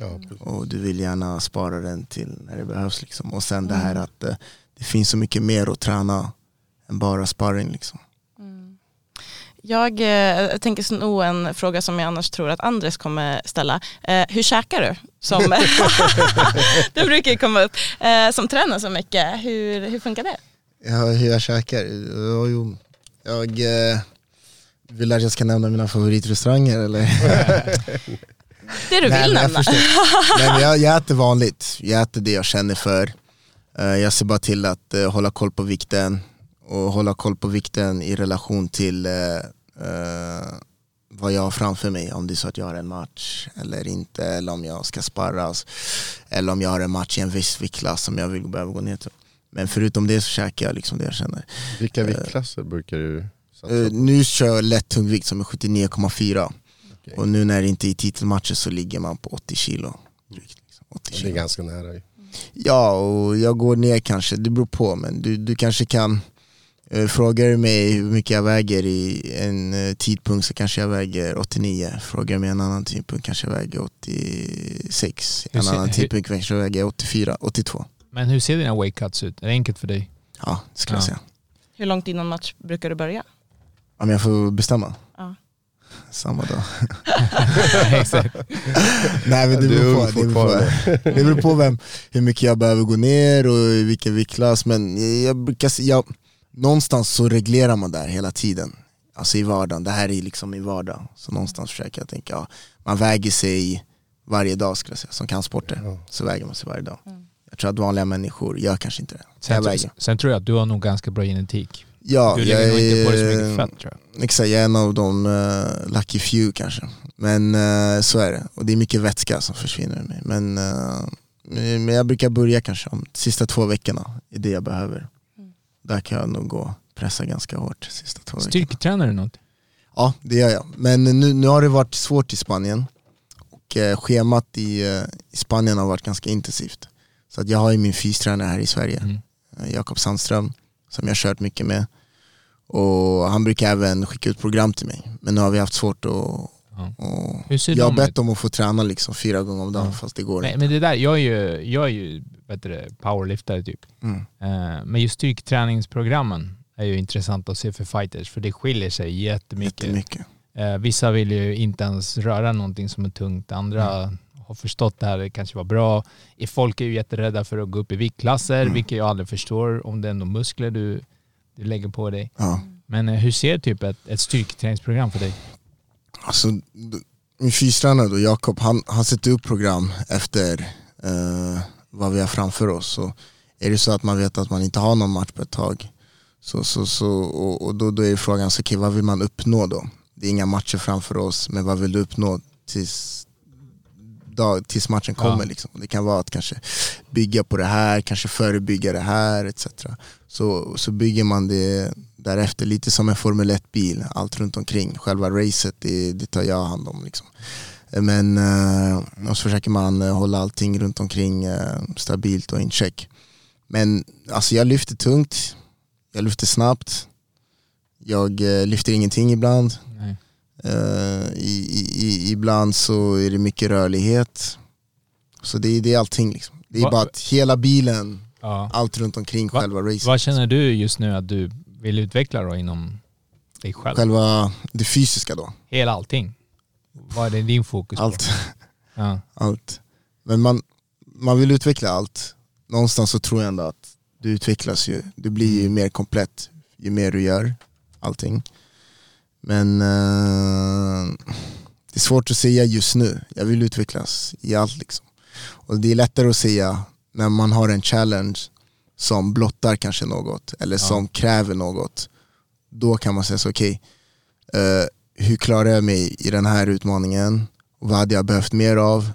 Ja, precis. Och du vill gärna spara den till när det behövs liksom. Och sen det här att eh, det finns så mycket mer att träna än bara sparring liksom. Jag eh, tänker sno en fråga som jag annars tror att Andres kommer ställa. Eh, hur käkar du? Som, det brukar ju komma upp. Eh, som tränar så mycket, hur, hur funkar det? Ja, hur jag käkar? Ja, jo, jag eh, vill att jag ska nämna mina favoritrestauranger eller? Det du Nej, vill nämna. förstår. Nej, men jag, jag äter vanligt, jag äter det jag känner för. Eh, jag ser bara till att eh, hålla koll på vikten och hålla koll på vikten i relation till eh, eh, vad jag har framför mig. Om det är så att jag har en match eller inte, eller om jag ska sparras. Eller om jag har en match i en viss viktklass som jag vill behöva gå ner till. Men förutom det så käkar jag liksom det jag känner. Vilka viktklasser brukar du satsa på? nu kör jag lätt tungvikt som är 79,4 Okej. och nu när det inte är titelmatcher så ligger man på 80 kilo. Drygt, liksom. 80 Det är kilo. ganska nära ju. Ja, och jag går ner kanske, det beror på men du, du kanske kan eh, Frågar du mig hur mycket jag väger i en eh, tidpunkt så kanske jag väger 89 Frågar du mig en annan tidpunkt kanske jag väger 86 Hur En ser- annan hur- tidpunkt kanske jag väger 84, 82 Men hur ser dina weight cuts ut? Är det enkelt för dig? Ja, det skulle jag Ja. säga Hur långt innan match brukar du börja? Om jag får bestämma? Samma dag. Nej men det beror på, det beror på, det beror på vem, hur mycket jag behöver gå ner och i vilken viktklass Men jag brukar jag, någonstans så reglerar man där hela tiden. Alltså i vardagen, det här är liksom i vardag. Så någonstans försöker jag tänka, ja, man väger sig varje dag skulle jag säga, som kan sporter. Ja. Så väger man sig varje dag. Jag tror att vanliga människor gör kanske inte det. Sen, sen tror jag att du har nog ganska bra genetik. Ja, Du jag lägger nog inte på dig så mycket fett tror jag. Exakt, jag är en av de uh, lucky few kanske. Men eh, så är det. Och det är mycket vätska som försvinner ur mig. Men, eh, men jag brukar börja kanske om sista två veckorna, är det jag behöver. Där kan jag nog gå pressa ganska hårt sista två veckorna. Styrketränar du något? Ja, det gör jag. Men nu, nu har det varit svårt i Spanien. Och eh, schemat i, eh, i Spanien har varit ganska intensivt. Så att jag har ju min fystränare här i Sverige, Mm. Jakob Sandström, som jag har kört mycket med. Och han brukar även skicka ut program till mig. Men nu har vi haft svårt att... Ja. Jag har bett om att få träna liksom fyra gånger om dagen Ja. fast det går Men, inte. men det där, jag är ju, jag är ju det, powerliftare typ. Mm. Eh, men just styrketräningsprogrammen är ju intressant att se för fighters för det skiljer sig jättemycket. Jättemycket. Eh, vissa vill ju inte ens röra någonting som är tungt, andra Mm. Har förstått det här, det kanske var bra. I Folk är ju jätterädda för att gå upp i viktklasser, Mm. vilket jag aldrig förstår om det är ändå muskler du, du lägger på dig. Ja. Men eh, hur ser typ ett, ett styrketräningsprogram för dig? Alltså, min fystränare Jakob, han, han sätter upp program efter eh, vad vi har framför oss. Så är det så att man vet att man inte har någon match på ett tag, så, så, så, och, och då, då är frågan, så, okay, vad vill man uppnå då? Det är inga matcher framför oss, men vad vill du uppnå tills dag, tills matchen kommer. Ja. Liksom. Det kan vara att kanske bygga på det här, kanske förebygga det här etc. Så, så bygger man det därefter, lite som en Formel 1-bil, allt runt omkring. Själva racet, det, det tar jag hand om. Liksom. Men eh, och så försöker man eh, hålla allting runt omkring eh, stabilt och in check. Men alltså jag lyfter tungt, jag lyfter snabbt, jag lyfter ingenting ibland. Nej. Eh, i, i, ibland så är det mycket rörlighet. Så det, är- det är allting liksom. Det är Va- bara att hela bilen, Ja. allt runt omkring Va- själva racet. Vad känner du just nu att du vill utveckla då inom dig själv? Själva det fysiska då. Hela allting. Vad är din fokus på? Allt. Ja. allt. Men man, man vill utveckla allt. Någonstans så tror jag ändå att du utvecklas ju. Du blir ju mer komplett ju mer du gör allting. Men eh, det är svårt att säga just nu. Jag vill utvecklas i allt liksom. Och det är lättare att säga när man har en challenge som blottar kanske något eller som kräver något. Då kan man säga så okej, eh, hur klarar jag mig i den här utmaningen? Vad hade jag behövt mer av?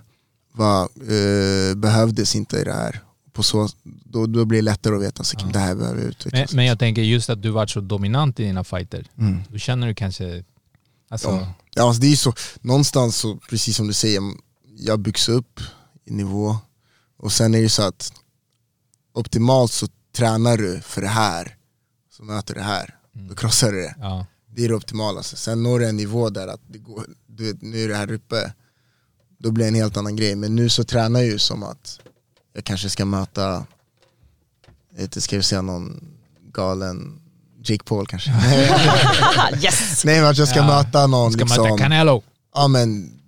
Vad eh, behövdes inte i det här? På så, då, då blir det lättare att veta så, det här behöver Men, utvecklas. men jag tänker just att du varit så dominant i dina fighter. Mm. Då känner du kanske... Alltså, Ja. Ja, alltså det är ju så, någonstans så, precis som du säger, jag byggs upp i nivå och sen är det så att optimalt så tränar du för det här, så möter du det här, då krossar du det. ja. Det är det optimalaste. Sen når du en nivå där att det går, du nu är det här uppe, då blir det en helt annan grej. Men nu så tränar jag ju som att jag kanske ska möta, inte, ska jag säga någon galen Jake Paul kanske? yes! Nej men att jag ska Ja. möta någon Ska liksom, möta Canelo. ja men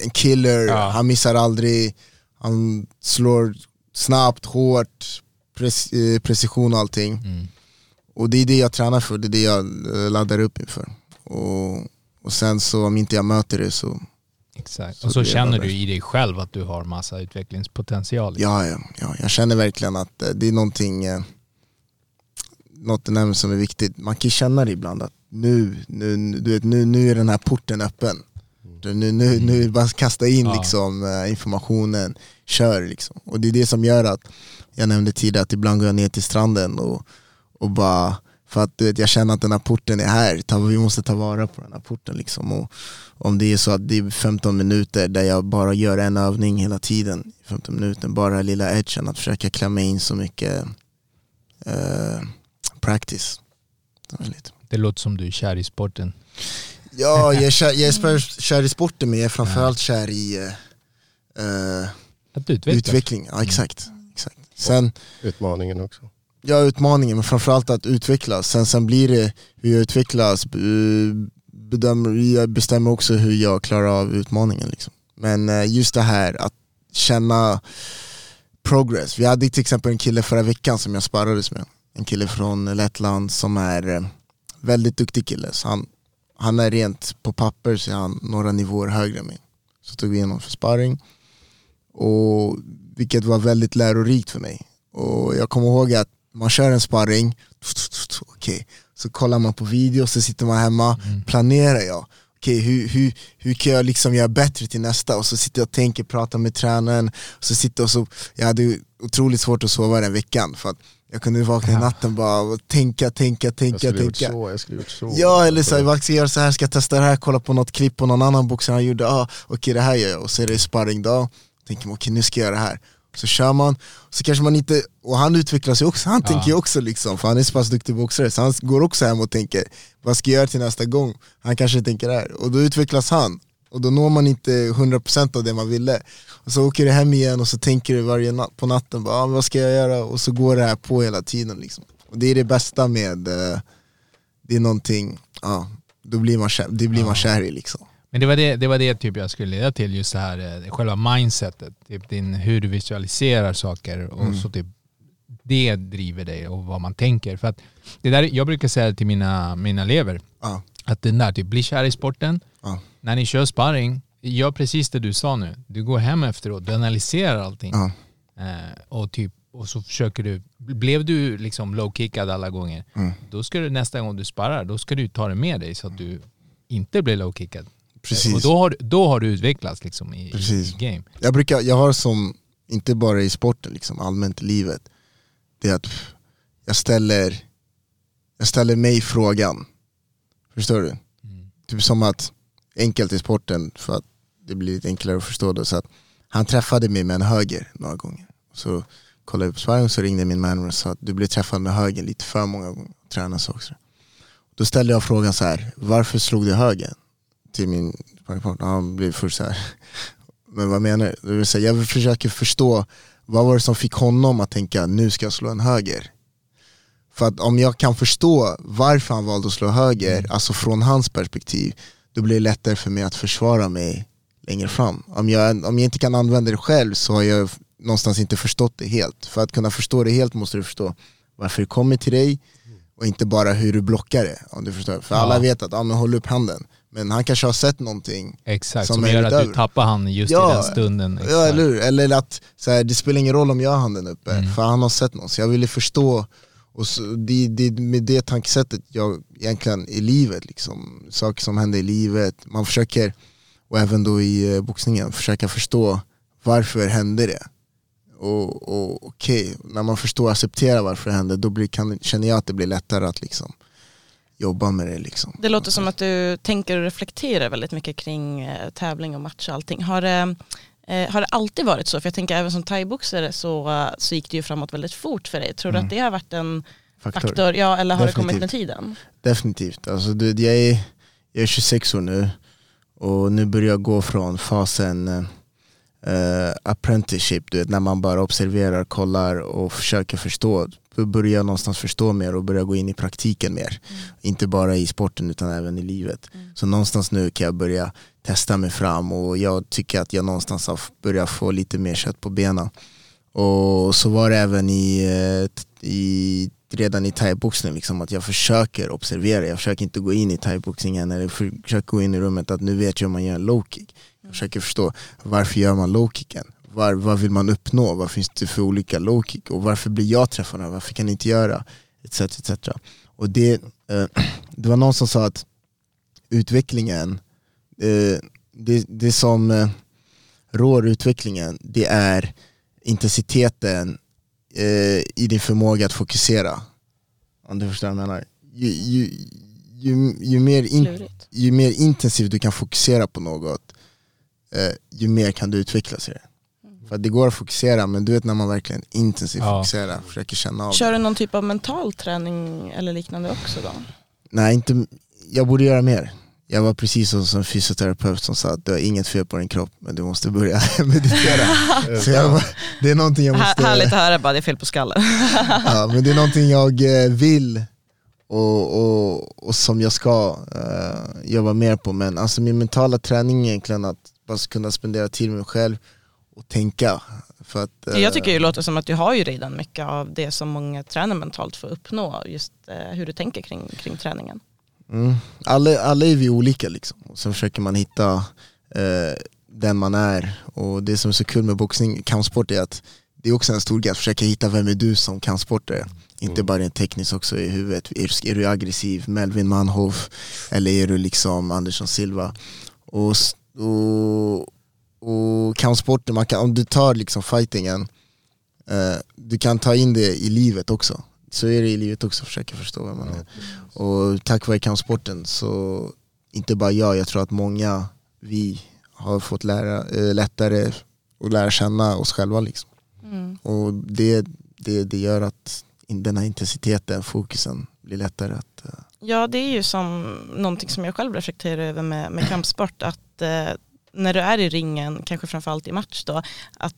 en killer, Ja. han missar aldrig, han slår snabbt, hårt, pres, eh, precision och allting. Mm. Och det är det jag tränar för, det är det jag eh, laddar upp inför. Och, och sen så om inte jag möter det så, Exakt. Så Och så känner du i dig själv att du har massa utvecklingspotential. ja, ja, ja jag känner verkligen att eh, det är någonting, eh, något du nämner som är viktigt. Man kan känna det ibland att nu, nu, du vet, nu, nu är den här porten öppen. Nu, nu, nu, nu är det bara att kasta in Ja. liksom, eh, informationen, kör liksom. Och det är det som gör att, jag nämnde tidigare att ibland går jag ner till stranden och, och bara för att du vet, jag känner att den här porten är här, ta, vi måste ta vara på den här porten liksom. Och om det är så att det är 15 minuter där jag bara gör en övning hela tiden, 15 minuter, bara lilla edgen, att försöka klämma in så mycket eh, practice. Det låter som du är kär i sporten. Ja, jag är, kär, jag är spär- kär i sporten men jag är framförallt kär i eh, eh, utveckling. Ja, exakt. exakt. Sen, Utmaningen också ja utmaningen men framförallt att utvecklas. Sen, sen blir det hur jag utvecklas, eh, bedömer, jag bestämmer också hur jag klarar av utmaningen. Liksom. Men eh, just det här att känna progress. Vi hade till exempel en kille förra veckan som jag sparrades med. En kille från Lettland som är eh, väldigt duktig kille. Så han, han är rent på papper så är han några nivåer högre än mig. Så tog vi in honom för sparring. Och, vilket var väldigt lärorikt för mig. Och jag kommer ihåg att man kör en sparring, okej, så kollar man på video, så sitter man hemma, planerar jag. Okej, hur, hur, hur kan jag liksom göra bättre till nästa? Och så sitter jag och tänker, pratar med tränaren, så sitter och så, jag hade otroligt svårt att sova den veckan. För att jag kunde vakna i natten bara och tänka, tänka, Jag tänka, skulle gjort tänka. så, jag skulle gjort så. Ja eller så, vad ska jag göra? Så här, ska jag testa det här, kolla på något klipp på någon annan boxare han gjorde, ah, okej det här gör jag, och så är det sparringdag, tänker man okej nu ska jag göra det här Så kör man, så kanske man inte, och han utvecklas ju också, han Ja. tänker ju också liksom, för han är så pass duktig boxare, så han går också hem och tänker, vad ska jag göra till nästa gång? Han kanske tänker det här, och då utvecklas han, och då når man inte 100% av det man ville och så åker du hem igen och så tänker du varje natt på natten, bara, ah, vad ska jag göra? Och så går det här på hela tiden liksom. Och det är det bästa med, eh, det är någonting, ja, då blir man kär, det blir man kär i liksom. Men det var det, det var det typ jag skulle leda till, just det här eh, själva mindsetet. Typ din, hur du visualiserar saker och Mm. så typ det driver dig och vad man tänker. För att det där, jag brukar säga till mina, mina elever Ja, att den där, typ, bli kär i sporten. Ja. När ni kör sparring, gör precis det du sa nu. Du går hem efteråt, du analyserar allting. ja, Eh, och, typ, och så försöker du, blev du liksom low-kickad alla gånger, Mm. då ska du nästa gång du sparrar, då ska du ta det med dig så att du inte blir low-kickad. Precis. Och då har, då har du utvecklats liksom i, Precis. i game. Jag brukar, jag har som, inte bara i sporten, liksom, allmänt i livet, det är att jag ställer, jag ställer mig frågan. Förstår du? Typ som att, enkelt i sporten för att det blir lite enklare att förstå det, så att han träffade mig med en höger några gånger. Så kollade jag på sparring och så ringde min manager och sa att du blev träffad med höger lite för många gånger. Tränaren sa också. Då ställde jag frågan så här, varför slog du höger? Till min sparringpartner, han blev först så här. Men vad menar du? Säga, jag försöker förstå vad var det som fick honom att tänka nu ska jag slå en höger? För att om jag kan förstå varför han valde att slå höger, alltså från hans perspektiv, då blir det lättare för mig att försvara mig längre fram. Om jag, om jag inte kan använda det själv så har jag någonstans inte förstått det helt. För att kunna förstå det helt måste du förstå varför det kommer till dig och inte bara hur du blockar det. Om du förstår. För Ja. alla vet att, ja men håll upp handen. Men han kanske har sett någonting Exakt, Som som, gör att du tappar han just Ja, i den stunden. Ja Exakt. eller hur? Eller att så här, det spelar ingen roll om jag har handen uppe, Mm. för han har sett något. Så jag ville förstå, och så, det, det, med det tankesättet jag egentligen i livet, liksom, saker som händer i livet, man försöker, och även då i eh, boxningen, försöka förstå varför hände det? Och, och okej, när man förstår och accepterar varför det hände, då blir, kan, känner jag att det blir lättare att liksom, jobba med det. Liksom. Det låter som att du tänker och reflekterar väldigt mycket kring eh, tävling och match och allting. Har det, eh, har det alltid varit så? För jag tänker även som thaiboxare så, eh, så gick det ju framåt väldigt fort för dig. Tror du Mm. att det har varit en Faktor. faktor? Ja, eller har det kommit Definitivt. med tiden? Definitivt. Alltså, du, jag, är, jag är 26 år nu och nu börjar jag gå från fasen eh, apprenticeship, du vet, när man bara observerar, kollar och försöker förstå. Då börjar jag någonstans förstå mer och börja gå in i praktiken mer. Inte bara i sporten utan även i livet. Så någonstans nu kan jag börja testa mig fram och jag tycker att jag någonstans har börjat få lite mer kött på benen. Och så var det även i, eh, i redan i thaiboxning, liksom, att jag försöker observera, jag försöker inte gå in i thaiboxningen eller försöker gå in i rummet att nu vet jag hur man gör en low kick. Jag försöker förstå varför gör man low kicken? Var, vad vill man uppnå? Vad finns det för olika low kick? Och varför blir jag träffad? Varför kan jag inte göra? Etc, etc. Och det, eh, det var någon som sa att utvecklingen, eh, det, det som eh, rår utvecklingen, det är intensiteten eh, i din förmåga att fokusera. Om du förstår vad jag menar. Ju, ju, ju, ju, mer, in, ju mer intensivt du kan fokusera på något, eh, ju mer kan du utvecklas i det. För att det går att fokusera, men du vet när man verkligen intensivt Ja. fokuserar, försöker känna av Kör du någon typ av mental träning eller liknande också då? Nej, inte, jag borde göra mer. Jag var precis som, som fysioterapeut som sa att du har inget fel på din kropp, men du måste börja meditera. Så jag, det är någonting jag Här, måste... härligt att höra bara, det är fel på skallen. ja, men det är någonting jag eh, vill och, och, och som jag ska uh, jobba mer på. Men alltså min mentala träning är egentligen att bara kunna spendera tid med mig själv och tänka. För att, eh, Jag tycker det låter som att du har ju redan mycket av det som många tränar mentalt för att uppnå, just eh, hur du tänker kring, kring träningen. Mm. Alla, alla är vi olika liksom. Och så försöker man hitta eh, den man är. Och det som är så kul med boxning, kampsport är att det är också en stor grej att försöka hitta vem är du som kampsportare. Inte bara rent tekniskt också i huvudet. Är, är du aggressiv, Melvin Manhoff eller är du liksom Andersson Silva? Och, och, och kampsporten, man kan, om du tar liksom fightingen, eh, du kan ta in det i livet också. Så är det i livet också, försöka förstå vem man är. Och tack vare kampsporten så, inte bara jag, jag tror att många vi har fått lära, eh, lättare att lära känna oss själva. Liksom. Mm. Och det, det, det gör att in- den här intensiteten, fokusen blir lättare att... eh, Ja, det är ju som någonting som jag själv reflekterar över med, med kampsport, att eh, när du är i ringen, kanske framförallt i match då, att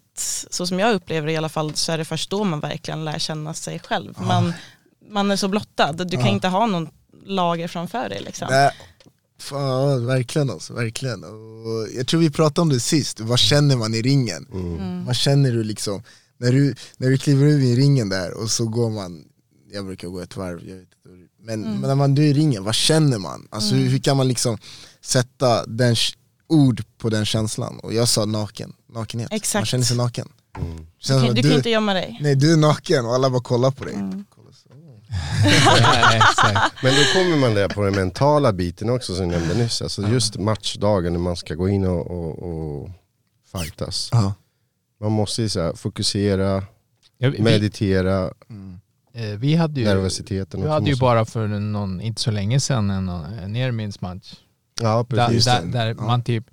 så som jag upplever det i alla fall så är det först då man verkligen lär känna sig själv. Man, man är så blottad, du kan Ja. inte ha någon lager framför dig liksom. Nej, fan, ja, verkligen alltså, verkligen. Och jag tror vi pratade om det sist, vad känner man i ringen? Mm. Vad känner du liksom, när du, när du kliver ur i ringen där och så går man, jag brukar gå ett varv, jag vet inte, men, Mm. men när man du är i ringen, vad känner man? Alltså hur, hur kan man liksom sätta den, ord på den känslan? Och jag sa naken, nakenhet, man Exakt. känner sig naken. Mm. Känns Du kan, att du kan inte gömma dig. Nej du är naken och alla bara kollar på dig. Mm. Ja. Men då kommer man där på den mentala biten också som jag nämnde nyss. Alltså just matchdagen när man ska gå in och, och, och fightas. Ja. Man måste ju så här fokusera, Ja, vi, meditera, eh, vi hade ju, nervositeten. vi hade ju bara för någon, inte så länge sedan en, en Nermins match. Ja precis. där, det. där Ja. man typ,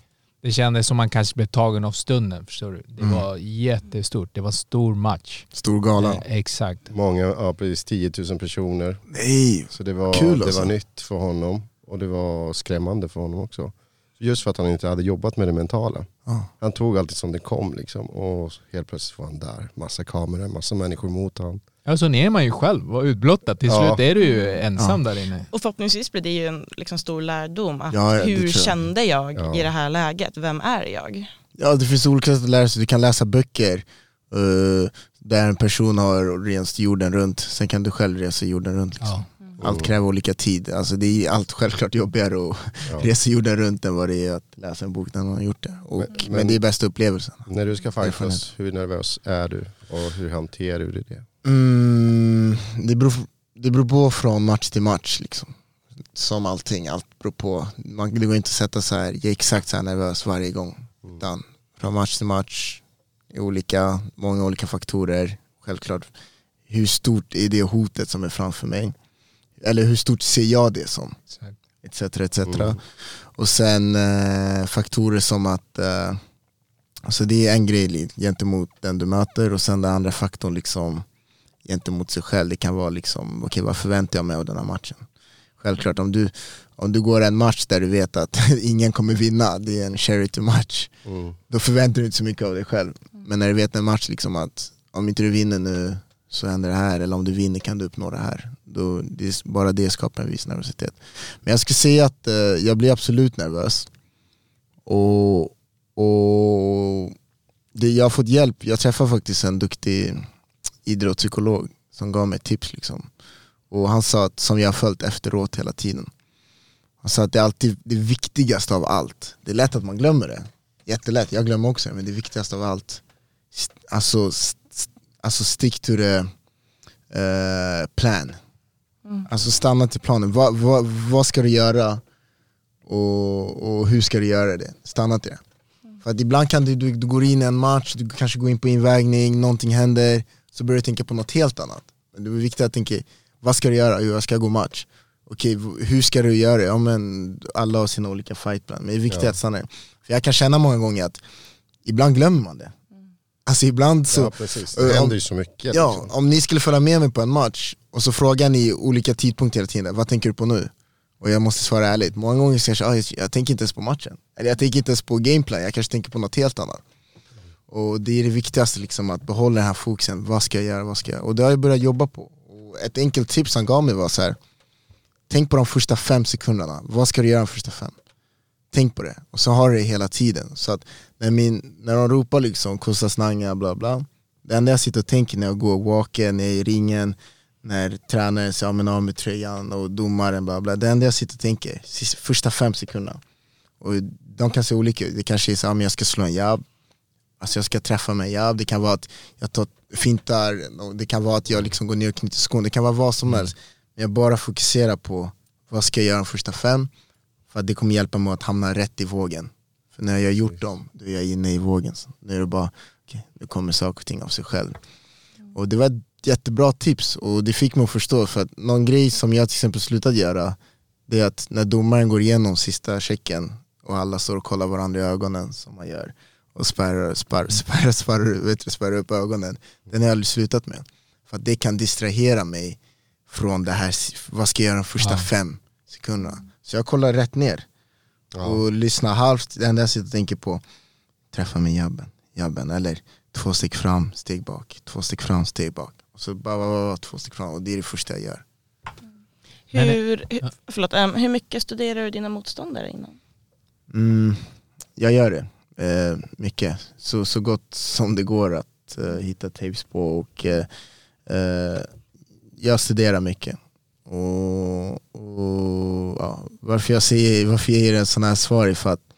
det kändes som man kanske blev tagen av stunden, förstår du? Det Mm. var jättestort, det var stor match. Stor gala. Eh, exakt. Många, ja precis 10 000 personer. Nej, Så det var, Kul det alltså. var nytt för honom och det var skrämmande för honom också. Just för att han inte hade jobbat med det mentala. Ja. Han tog alltid som det kom liksom och helt plötsligt var han där. Massa kameror, massa människor mot han. Ja, så är man ju själv och utblottad. Till Ja. slut är du ju ensam där inne. Och förhoppningsvis blir det ju en liksom, stor lärdom. Att Ja, ja, hur kände jag Ja. i det här läget? Vem är jag? Ja det finns olika sätt att lära sig, du kan läsa böcker eh, där en person har rest jorden runt, sen kan du själv resa jorden runt. Liksom. Ja. Allt kräver olika tid, alltså det är allt självklart jobbigare att Ja. resa jorden runt än vad det är att läsa en bok när man har gjort det. Och, Men- men, men- det är bästa upplevelsen. När du ska fightas, hur nervös är du? Och hur hanterar du det? Mm, det, beror, det beror på från match till match liksom. Som allting, allt beror på. Man, det går inte att sätta så här, jag är exakt så här nervös varje gång. Utan från match till match, olika, många olika faktorer. Självklart, hur stort är det hotet som är framför mig? Eller hur stort ser jag det som? Etc. etc. Mm. Och sen eh, faktorer som att eh, Alltså det är en grej gentemot den du möter och sen den andra faktorn liksom gentemot sig själv. Det kan vara liksom, okej vad förväntar jag mig av den här matchen? Självklart om du, om du går en match där du vet att ingen kommer vinna, det är en charity match, Mm. då förväntar du inte så mycket av dig själv. Men när du vet en match liksom att om inte du vinner nu så händer det här, eller om du vinner kan du uppnå det här. Då, det bara det skapar en viss nervositet. Men jag skulle säga att eh, jag blir absolut nervös. Och, och det, jag har fått hjälp, jag träffade faktiskt en duktig idrottspsykolog som gav mig tips. Liksom. Och han sa, att, som jag har följt efteråt hela tiden, han sa att det är alltid det viktigaste av allt. Det är lätt att man glömmer det, jättelätt, jag glömmer också men det viktigaste av allt, alltså, st- alltså stick to the eh, plan. Alltså stanna till planen, vad, vad, vad ska du göra och, och hur ska du göra det? Stanna till det. För att ibland kan du, du, du går in i en match, du kanske går in på invägning, någonting händer, så börjar du tänka på något helt annat. Men det är viktigt att tänka, vad ska du göra? Jo, jag ska gå match. Okej, hur ska du göra det? Ja, men alla har sina olika fightplan, men det är viktigt Ja. att stanna. För jag kan känna många gånger att ibland glömmer man det. Alltså ibland så, ja precis, det händer ju så mycket. Ja, liksom. om ni skulle följa med mig på en match och så frågar ni olika tidpunkter hela tiden, vad tänker du på nu? Och jag måste svara ärligt, många gånger jag, ah, jag, jag tänker inte ens på matchen. Eller jag tänker inte ens på gameplan, jag kanske tänker på något helt annat. Och det är det viktigaste, liksom, att behålla den här fokusen, vad ska jag göra, vad ska jag göra? Och det har jag börjat jobba på. Och ett enkelt tips han gav mig var så här. tänk på de första fem sekunderna, vad ska du göra de första fem? Tänk på det, och så har du det hela tiden. Så att när, min, när de ropar liksom Kosta Snanga bla bla, det enda jag sitter och tänker när jag går walken, när jag är i ringen, när tränaren säger ja, men av med tröjan och domaren bla bla. Det enda jag sitter och tänker sista- första fem sekunderna. Och de kan se olika ut. Det kanske är så att jag ska slå en jab, alltså jag ska träffa en jab. Det kan vara att jag tar fintar, det kan vara att jag liksom går ner och knyter skon. Det kan vara vad som helst. Men jag bara fokuserar på vad ska jag göra de första fem, för att det kommer hjälpa mig att hamna rätt i vågen. För när jag har gjort dem, då är jag inne i vågen. Så Nu är det bara, okej, nu kommer saker och ting av sig själv. Och det var ett jättebra tips och det fick mig att förstå, för att någon grej som jag till exempel slutat göra, det är att när domaren går igenom sista checken och alla står och kollar varandra i ögonen som man gör och spärrar, spärrar, spärrar, spärrar, vet du, upp ögonen, den har jag aldrig slutat med. För att det kan distrahera mig från det här, vad ska jag göra de första Ja. fem sekunderna. Så jag kollar rätt ner Ja. och lyssnar halvt, det enda jag sitter och tänker på, träffa med jabben, jabben eller två steg fram, steg bak, två steg fram, steg bak. Och så bara, bara, bara två steg fram och det är det första jag gör. Hur, hur, förlåt, ehm, hur mycket studerar du dina motståndare innan? Mm, jag gör det, eh, mycket. Så, så gott som det går att eh, hitta tapes på och eh, eh, jag studerar mycket. Och, och ja, varför, jag säger, varför jag ger en sån här svar är för att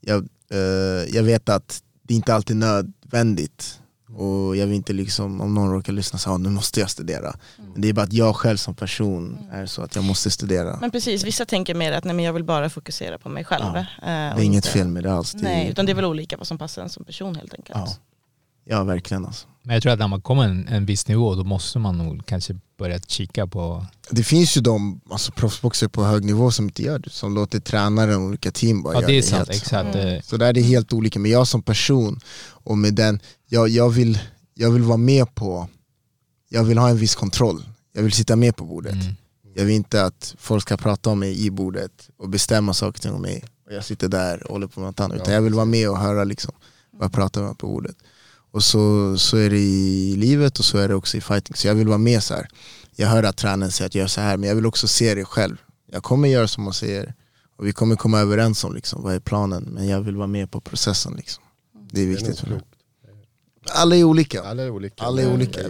jag, eh, jag vet att det inte alltid är nödvändigt och jag vill inte liksom, om någon råkar lyssna så ah, nu måste jag studera. Men det är bara att jag själv som person är så att jag måste studera. Men precis, vissa tänker mer att nej, men jag vill bara fokusera på mig själv. Ja. eh, Det är inget inte- fel med det alls. Det Nej, är, utan det är väl olika vad som passar en som person helt enkelt. ja. ja, verkligen alltså. Men jag tror att när man kommer en, en viss nivå då måste man nog kanske börja kika på... Det finns ju de alltså, proffsboxare på hög nivå som inte gör det, som låter tränaren och olika team bara Ja göra det är sant, helt. exakt. Mm. Eh, Så där är det helt olika, men jag som person och med den, jag, jag, vill, jag vill vara med på, jag vill ha en viss kontroll. Jag vill sitta med på bordet. Mm. Jag vill inte att folk ska prata om mig i bordet och bestämma saker och ting om mig. Och jag sitter där och håller på med något annat. Utan jag vill vara med och höra liksom, vad jag pratar om på bordet. Och så, så är det i livet och så är det också i fighting. Så jag vill vara med så här. Jag hör att tränaren säger att jag gör så här men jag vill också se det själv. Jag kommer göra som man säger. Och vi kommer komma överens om liksom, vad är planen. Men jag vill vara med på processen. Liksom. Det är viktigt för mig. Alla är olika. Alla är olika. Alla är olika.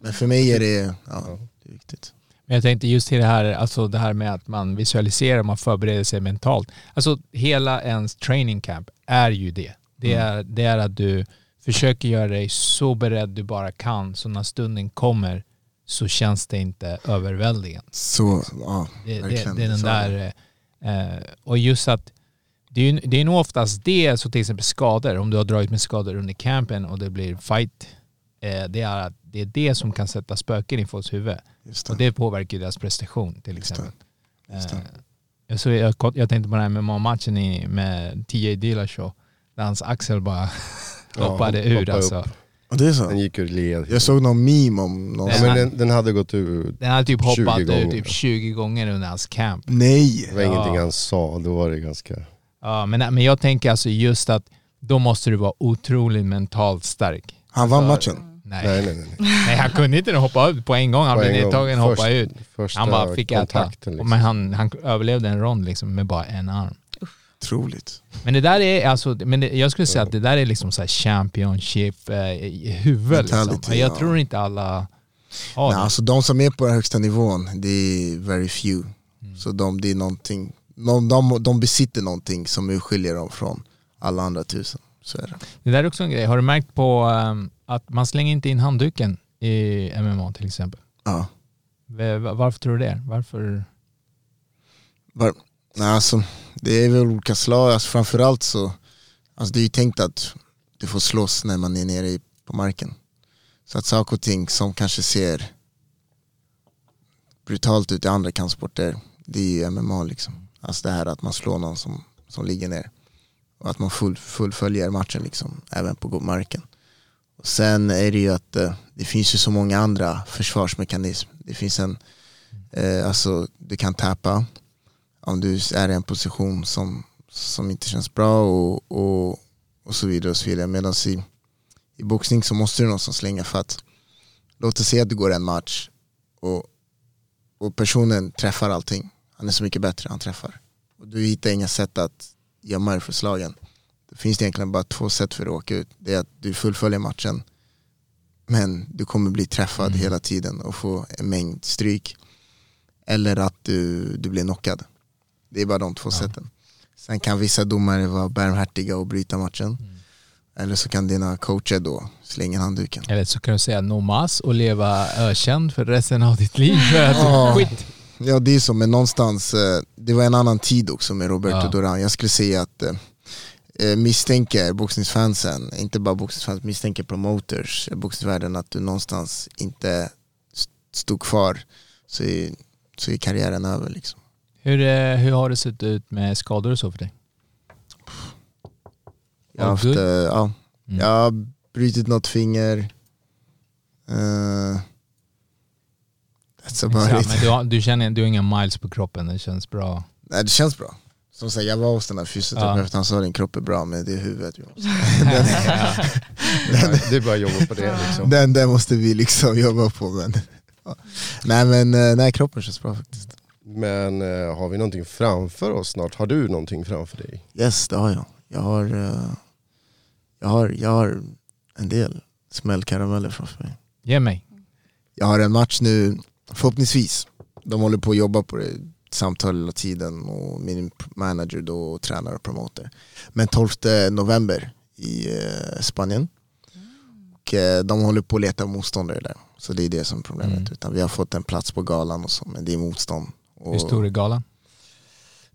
Men för mig är det, ja, det är viktigt. Men jag tänkte just till det här, alltså det här med att man visualiserar, man förbereder sig mentalt. Alltså hela ens training camp är ju det. Det Mm. är, det är att du försöker göra dig så beredd du bara kan så när stunden kommer så känns det inte överväldigande. Så, ja, Det, det, det är den där, eh, och just att det är, ju- det är nog oftast det, så till exempel skador, om du har dragit med skador under campen och det blir fight, eh, det är att det är det som kan sätta spöken i folks huvud. Just Och det. det påverkar deras prestation till Just det. exempel. Just det. Eh, jag, så jag, jag tänkte på den här MMA-matchen med TJ Dillashaw, där hans axel bara Ja, hoppade ur hoppa alltså. upp. Och det är så? Den gick ur led. Jag såg någon meme om någon Nej, Ja, men den, den hade gått ur. Den hade typ 20 hoppat ut gånger. typ 20 gånger under hans camp. Nej! Det var Ja. ingenting han sa, då var det ganska... Ja, men, men jag tänker alltså just att då måste du vara otroligt mentalt stark. Han vann matchen. Nej. Nej nej nej. nej. Han kunde inte hoppa ut på en gång. Han På blev nedtagen och hoppade ut. Han bara fick äta. liksom. Men han, han överlevde en rond liksom med bara en arm. Otroligt. Men det där är alltså, men det, jag skulle säga att det där är liksom så här championship eh, i huvudet. Liksom. Mentality, Jag ja. tror inte alla har Nej, det. alltså de som är på den högsta nivån, det är very few. Mm. Så de, det är någonting, de, de, de besitter någonting som urskiljer dem från alla andra tusen. Så är det. Det där är också en grej. Har du märkt på ehm, att man slänger inte in handduken i MMA till exempel? Ja. V- Varför tror du det? Varför? Var, nej, alltså, det är väl olika slag, alltså, framförallt så, alltså, det är ju tänkt att du får slåss när man är nere på marken. Så att saker och ting som kanske ser brutalt ut i andra kampsporter, det är ju MMA liksom. Alltså det här att man slår någon som, som ligger ner. Och att man full, fullföljer matchen liksom, även på marken. Och sen är det ju att eh, det finns ju så många andra försvarsmekanismer. Det finns en, eh, alltså du kan tappa om du är i en position som, som inte känns bra och, och, och så vidare. och så vidare. Medan i, i boxning så måste du någonstans slänga för att låt oss säga att du går en match och, och personen träffar allting. Han är så mycket bättre, han träffar. Och du hittar inga sätt att gömma dig för slagen. Det finns egentligen bara två sätt för att åka ut. Det är att du fullföljer matchen men du kommer bli träffad hela tiden och få en mängd stryk. Eller att du, du blir knockad. Det är bara de två sätten. Sen kan vissa domare vara barmhärtiga och bryta matchen. Eller så kan dina coacher då slänga handduken. Eller så kan du säga no mas och leva ökänd för resten av ditt liv. För att Ja. skit. Ja det är så, men någonstans, eh, det var en annan tid också med Roberto Ja. Duran. Jag skulle säga att eh, eh, misstänker boxningsfansen, inte bara boxningsfans, misstänker promoters, boxningsvärlden att du någonstans inte st- stod kvar så är, så är karriären över liksom. Hur, eh, hur har det sett ut med skador och så för dig? Jag har, haft, eh, ja, Mm. jag har brutit något finger. Eh, that's about Ja, it. men du, har, du känner du har inga miles på kroppen, det känns bra. Nej, det känns bra. Som sagt, jag var hos den här fysioterapeuten, han sa din kropp är bra men det är huvudet vi måste. den, Det är bara att jobba på det liksom. den, den måste vi liksom jobba på. Men, ja. Nej men nej, kroppen känns bra faktiskt. Men eh, har vi någonting framför oss snart? Har du någonting framför dig? Yes, det har jag. Jag har, eh, jag har, jag har en del smällkarameller framför mig. Ge mig. Jag har en match nu, förhoppningsvis. De håller på att jobba på det, samtal hela tiden och min manager då och tränare och promoter. Men 12 november i eh, Spanien. Och eh, de håller på att leta motståndare där. Så det är det som är problemet. Mm. Utan vi har fått en plats på galan och så, men det är motstånd. Och Hur stor är galan?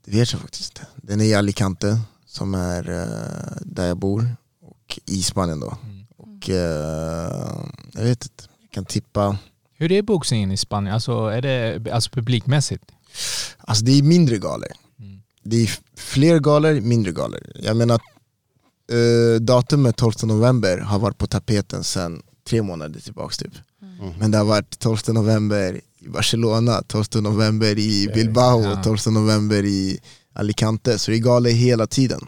Det vet jag faktiskt inte. Den är i Alicante, som är eh, där jag bor. Och i Spanien då. Mm. Och eh, jag vet inte, jag kan tippa. Hur är boxningen i Spanien? Alltså, är det alltså publikmässigt? Alltså det är mindre galor. Mm. Det är fler galor, mindre galor. Jag menar, eh, datumet 12 november har varit på tapeten sedan tre månader tillbaks typ. Mm. Men det har varit 12 november i Barcelona, 12 november i Bilbao, Ja. 12 november i Alicante. Så det är galor hela tiden.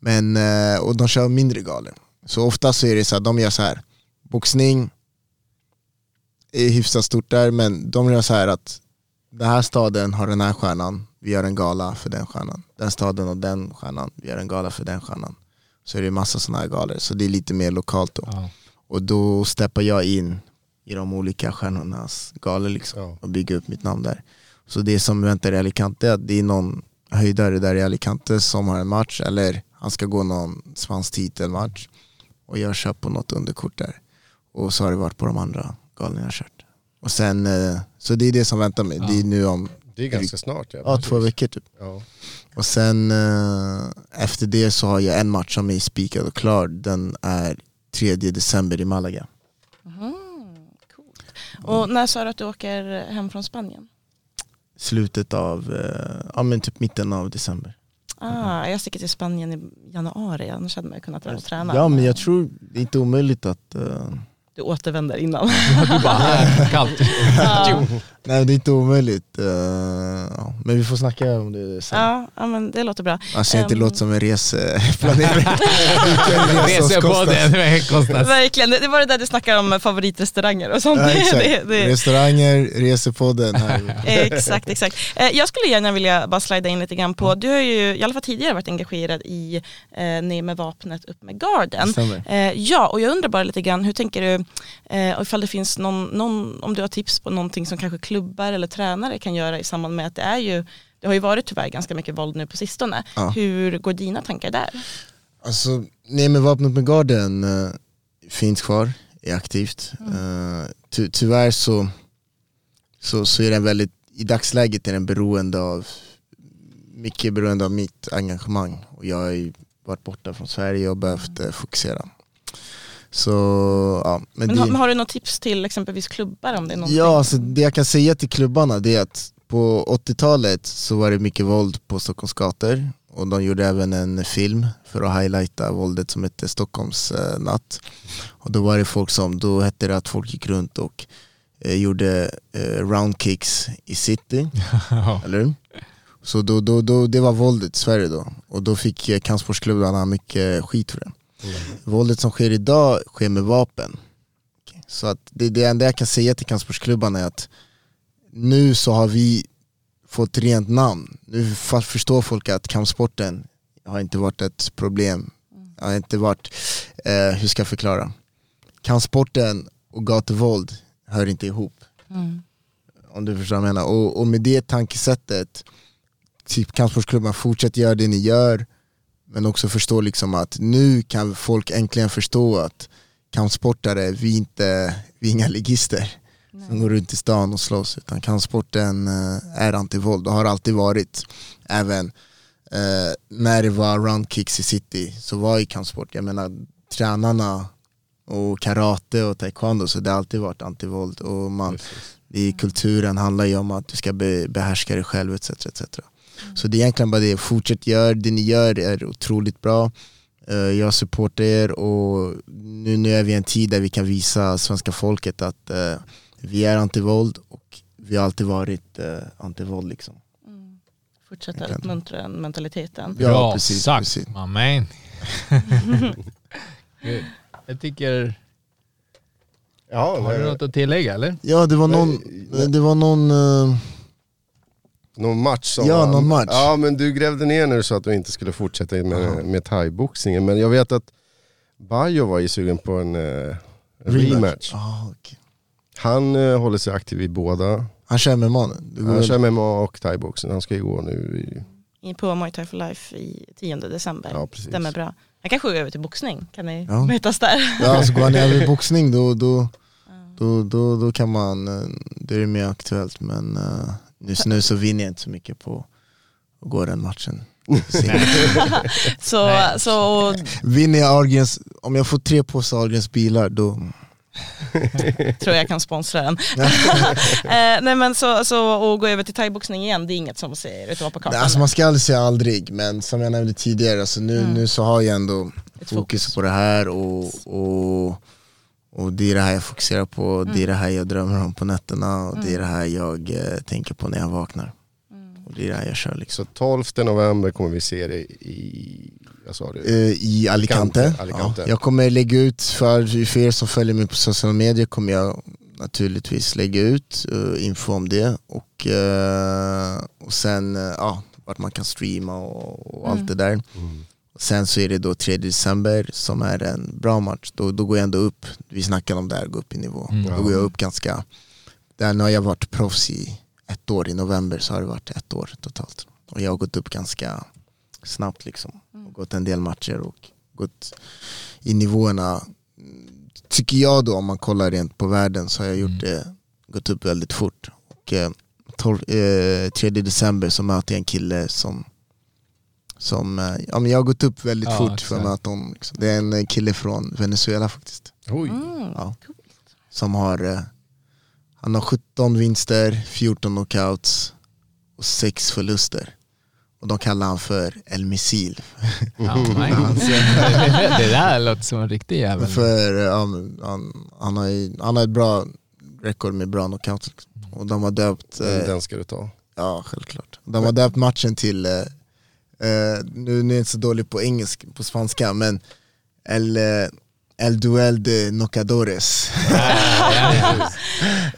Men, eh, och de kör mindre galor. Så ofta så är det så här, de gör så här. boxning är hyfsat stort där, men de gör så här att den här staden har den här stjärnan, vi gör en gala för den stjärnan. Den staden och den stjärnan, vi gör en gala för den stjärnan. Så är det massa sådana här galor, så det är lite mer lokalt då. Ja. Och då steppar jag in i de olika stjärnornas galor liksom, Ja. och bygger upp mitt namn där. Så det som väntar i Alicante är att det är någon höjdare där i Alicante som har en match, eller han ska gå någon spansk titelmatch och jag kör på något underkort där. Och så har det varit på de andra galorna jag kört. Och sen, eh, så det är det som väntar mig. Ja. Det är nu om Det är ganska snart. Ja, ja, två veckor typ. Ja. Och sen eh, efter det så har jag en match som är spikad och klar. Den är 3 december i Malaga. Coolt. Och när sa du att du åker hem från Spanien? Slutet av, eh, ja men typ mitten av december. Ah, jag sticker till Spanien i januari, annars hade man kunnat dra och träna. Ja men jag tror det är inte omöjligt att, eh, Du återvänder innan. Du bara, kallt. ja. nej det är inte omöjligt. eh. Men vi får snacka om det sen. Ja, ja, men det låter bra. Alltså inte Ehm. låter som en reseplanering. Kostas. Verkligen, det var det där du snackade om favoritrestauranger och sånt. Ja, exakt. det, det, Restauranger, resepodden här. exakt, exakt. Eh, Jag skulle gärna vilja bara slida in lite grann på, du har ju i alla fall tidigare varit engagerad i eh, Ner med vapnet, upp med garden. Stämmer. Eh, ja, och jag undrar bara lite grann, hur tänker du, eh, och ifall det finns någon, någon, om du har tips på någonting som kanske klubbar eller tränare kan göra i samband med att det är ju, det har ju varit tyvärr ganska mycket våld nu på sistone. Ja. Hur går dina tankar där? Alltså, nej men vapnet med garden eh, finns kvar, är aktivt. Eh, ty tyvärr så, så, så är den väldigt, i dagsläget är den beroende av, mycket beroende av mitt engagemang. Och jag har varit borta från Sverige och behövt eh, fokusera. Så ja, men, Men det, har, du något tips till exempelvis klubbar om det är någonting? Ja, alltså det jag kan säga till klubbarna det är att på 80-talet så var det mycket våld på Stockholms gator och de gjorde även en film för att highlighta våldet som hette Stockholms eh, natt. Och då var det folk som, då hette det att folk gick runt och eh, gjorde eh, roundkicks i city, eller hur? Så då, då, då, det var våldet i Sverige då och då fick eh, kampsportsklubbarna mycket skit för det. Våldet som sker idag sker med vapen. Så att det, det enda jag kan säga till kampsportsklubbarna är att nu så har vi fått rent namn. Nu förstår folk att kampsporten har inte varit ett problem. Har inte varit, eh, hur ska jag förklara? Kampsporten och gatuvåld hör inte ihop. Mm. Om du förstår vad jag menar. Och, och med det tankesättet, typ kampsportsklubban, fortsätt göra det ni gör. Men också förstå liksom att nu kan folk äntligen förstå att kampsportare, vi är inte, vi är inga ligister som går runt i stan och slåss. Utan kampsporten eh, är antivåld och har alltid varit. Även eh, när det var roundkicks i city så var ju kampsport, jag menar tränarna och karate och taekwondo så det har alltid varit antivåld. Och man, i kulturen handlar ju om att du ska be, behärska dig själv etc. etc. Så det är egentligen bara det, fortsätt gör det ni gör är otroligt bra. Eh, Jag supportar er och nu, nu är vi i en tid där vi kan visa svenska folket att eh, vi är antivåld och vi har alltid varit eh, antivåld liksom. Mm. Fortsätta uppmuntra den mentaliteten. Ja, Bra precis, sagt, precis. my man. Jag tycker, Ja, har du det- något att tillägga eller? Ja det var någon, det var någon eh, någon match som Ja, någon match. Ja men du grävde ner när du sa att du inte skulle fortsätta med, med thaiboxningen. Men jag vet att Bajo var ju sugen på en eh, rematch. Ah, okej. Han eh, håller sig aktiv i båda. Han kör med mannen. Det går Han kör MMA och thaiboxning. Han ska ju gå nu i... I- På Muay Thai for Life i 10 december. Ja, precis. Stämmer bra. Han kanske går över till boxning, kan ni Ja. mötas där? Ja, alltså går han över i boxning då, då, då, då, då kan man, eh, det är mer aktuellt men eh, just nu så vinner jag inte så mycket på att gå den matchen. Så, så Vinner jag Ahlgrens, om jag får tre påsar Ahlgrens bilar då, tror jag kan sponsra den. eh, nej men så, så att gå över till thaiboxning igen, det är inget som ser ut att vara på kartan. Alltså man ska aldrig säga aldrig men som jag nämnde tidigare, alltså nu, Mm. nu så har jag ändå fokus fokus. på det här och, och, och det är det här jag fokuserar på, Mm. det är det här jag drömmer om på nätterna och det är det här jag eh, tänker på när jag vaknar. Mm. Och det är det här jag kör liksom. Så 12 november kommer vi se dig i, vad sa du? Eh, I Alicante. Alicante. Ja. Jag kommer lägga ut, för, för er som följer mig på sociala medier kommer jag naturligtvis lägga ut eh, info om det och, eh, och sen ja, vart man kan streama och, och allt det där. Mm. Sen så är det då 3 december som är en bra match. Då, då går jag ändå upp, vi snackade om det här, gå upp i nivå. Mm. Då går jag upp ganska, där nu har jag varit proffs i ett år, i november så har det varit ett år totalt. Och jag har gått upp ganska snabbt liksom. Och gått en del matcher och gått i nivåerna. Tycker jag då om man kollar rent på världen så har jag gjort Mm. det, gått upp väldigt fort. Och eh, 12, eh, 3 december så möter jag en kille som som, eh, ja men jag har gått upp väldigt Ja, fort för exakt. att möta honom. Liksom. Det är en eh, kille från Venezuela faktiskt. Oj. Mm. Ja. Som har, eh, han har 17 vinster, 14 knockouts och 6 förluster. Och de kallar han för El Missil. Ja, det, det där låter som en riktig jävel. För men han, han, har, ju- han har ett bra rekord med bra knockouts. Liksom. Och de har döpt, eh, Den ska du ta. ja självklart. De har döpt matchen till, eh, nu, nu är jag inte så dålig på engelska, på spanska, men El, eh, El Duel de Knockadores.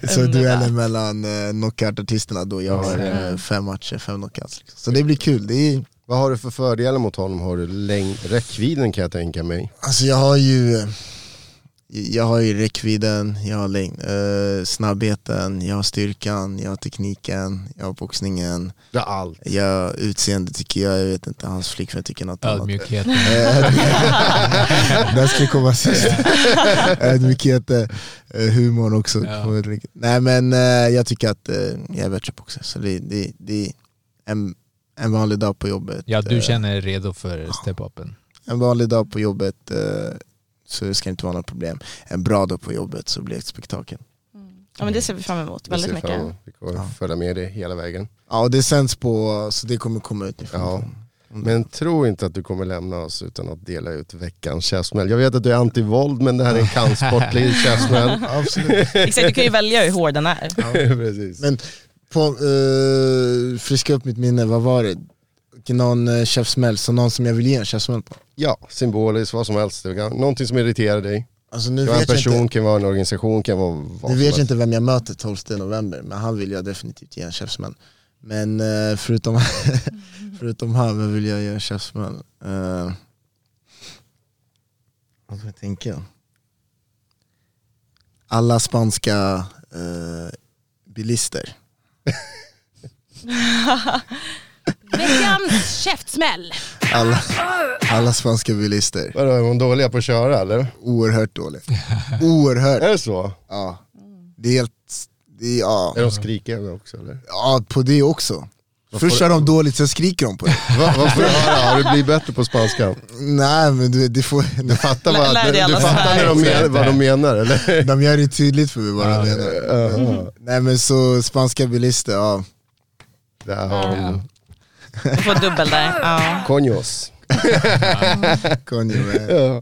Så Underbart. duellen mellan eh, knockout-artisterna då, jag har eh, fem matcher, fem knockouts. Liksom. Så det blir kul. Det är, Vad har du för fördelar mot honom? Har du längd, räckvidden kan jag tänka mig. alltså jag har ju eh, jag har ju räckvidden, jag har längd, eh, snabbheten, jag har styrkan, jag har tekniken, jag har boxningen, Ja, allt. jag har utseende tycker jag, jag vet inte, hans flickvän tycker något annat. Ödmjukheten. Eh, Där ska komma sist. Ödmjukhet, eh, humor också. Ja. Nej men eh, jag tycker att eh, jag är bättre också. Så det, det, det är en, en vanlig dag på jobbet. Ja, du eh, känner dig redo för step-upen. En vanlig dag på jobbet så ska det inte vara några problem. En bra dag på jobbet så blir det ett spektakel. Ja men det ser vi fram emot Det väldigt mycket. fram emot. Vi kommer Ja. följa med dig hela vägen. Ja och det sänds på, så det kommer komma ut ifrån. Ja. Men tro inte att du kommer lämna oss utan att dela ut veckans käftsmäll. Jag vet att du är anti-våld men det här är en kampsportlig käftsmäll. Absolut. Exakt, du kan ju välja hur hård den är. Precis. Men på, eh, friska upp mitt minne, vad var det? Någon uh, käftsmäll, så någon som jag vill ge en käftsmäll på? Ja, symboliskt, vad som helst. Någonting som irriterar dig. Alltså nu kan vara en person, inte, kan vara en organisation, kan vara vad nu som vet jag helst. inte vem jag möter 12 november, men han vill jag definitivt ge en käftsmäll. Men eh, förutom, förutom han vill jag ge en käftsmäll. Uh, vad ska jag tänka? Alla spanska eh, bilister. Veckans käftsmäll. Alla, alla spanska bilister. Vadå, är de dåliga på att köra eller? Oerhört dåligt. Oerhört. Är det så? Ja. Det är helt, det är, ja. Är de skrikiga också eller? ja, på det också. Först kör de dåligt, sen skriker de på det. Va, vad får jag höra? Har du blivit bättre på spanska? Nej men du, det får, Du fattar, vad, lär du, du fattar när de men, vad de menar eller? de gör det tydligt för mig vad de menar. Ja, Nej men så spanska bilister, ja. Där har det. Du får dubbel där. Ja. Coños. Konjo, men- Ja.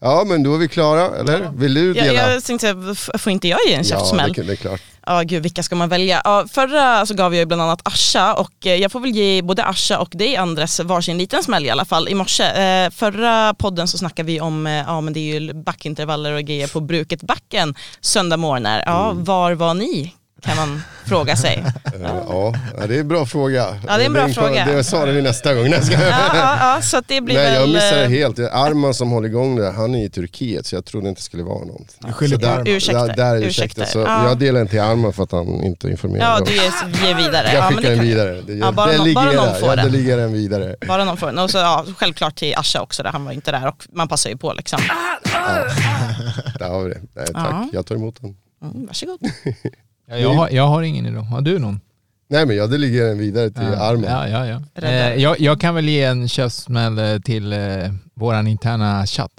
ja men då är vi klara, eller? Vill du Jag, dela? jag tänkte, får inte jag ge en ja, käftsmäll? det, det är klart. Ja gud, vilka ska man välja? Ja, förra så gav jag ju bland annat Asha och eh, jag får väl ge både Asha och dig Andres varsin liten smäll i alla fall i morse. Eh, förra podden så snackade vi om, eh, ja men det är ju backintervaller och grejer på bruket backen söndag morgnar. Ja, var var ni? Kan man fråga sig. Ja, ja, det är en bra fråga. Ja, det är en bra fråga. Det sa det nästa gång. Ja, ja, ja, så att det blir Nej väl... jag missade eh, helt. Arman som håller igång det, han är i Turkiet så jag trodde inte det skulle vara något. Du skyller Så på där- Arman. Ursäkta, Ja, där är. Så Ja. Jag delar inte till Arman för att han inte informerade. Ja, du ger, ger vidare. jag ja, men skickar det den kan- vidare. Det, Ja, bara det någon- ligger bara någon där. får ja, det. det ligger den vidare. Bara någon får den. Och så ja, självklart till Asha också, där han var inte där och man passar ju på liksom. Där har vi det. Nej, tack, Ja. jag tar emot den. Mm, varsågod. Ja, jag, har, jag har ingen idag. Har du någon? Nej men jag delegerar den vidare till ja. Arman. Ja, ja, ja. Eh, jag, jag kan väl ge en käftsmäll eh, till eh, våran interna chatt.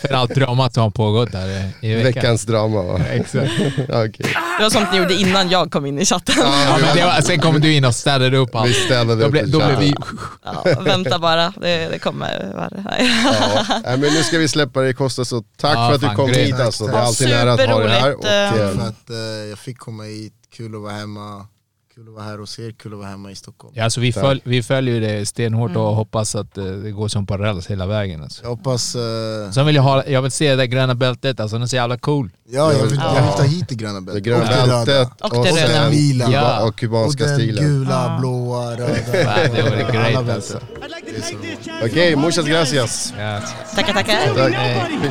För allt dramat som har pågått där i veckan. Veckans drama va? Exakt. Okej. Det var sånt ni gjorde innan jag kom in i chatten. Ja, men det var, sen kom du in och städade upp allt. Vi ställde Då, upp ble, då blev vi... Ja, vänta bara, det, det kommer värre. Ja. Men nu ska vi släppa det Kosta så tack Ja, för att du kom grymt. hit alltså. Det är alltid nära att ha dig här. Och, eh, För att eh, jag fick komma hit, kul att vara hemma. Kul att vara här hos er, kul att vara hemma i Stockholm. Ja, alltså vi, följ, vi följer ju det stenhårt Mm. och hoppas att eh, det går som på räls hela vägen. Alltså. Jag hoppas... eh, Sen vill jag, ha, jag vill se det där gröna bältet, alltså den är så jävla cool. ja, jag vill, Ja. jag vill ta hit det gröna det bältet. gröna och det röda. bältet Och det röda. sen Lila. Ja. och Och kubanska den stilen. gula, Ja. blåa, röda. Det vore great alltså. Det Okej, to muchas gracias. Ja. Tackar, tackar. Tack. nobody.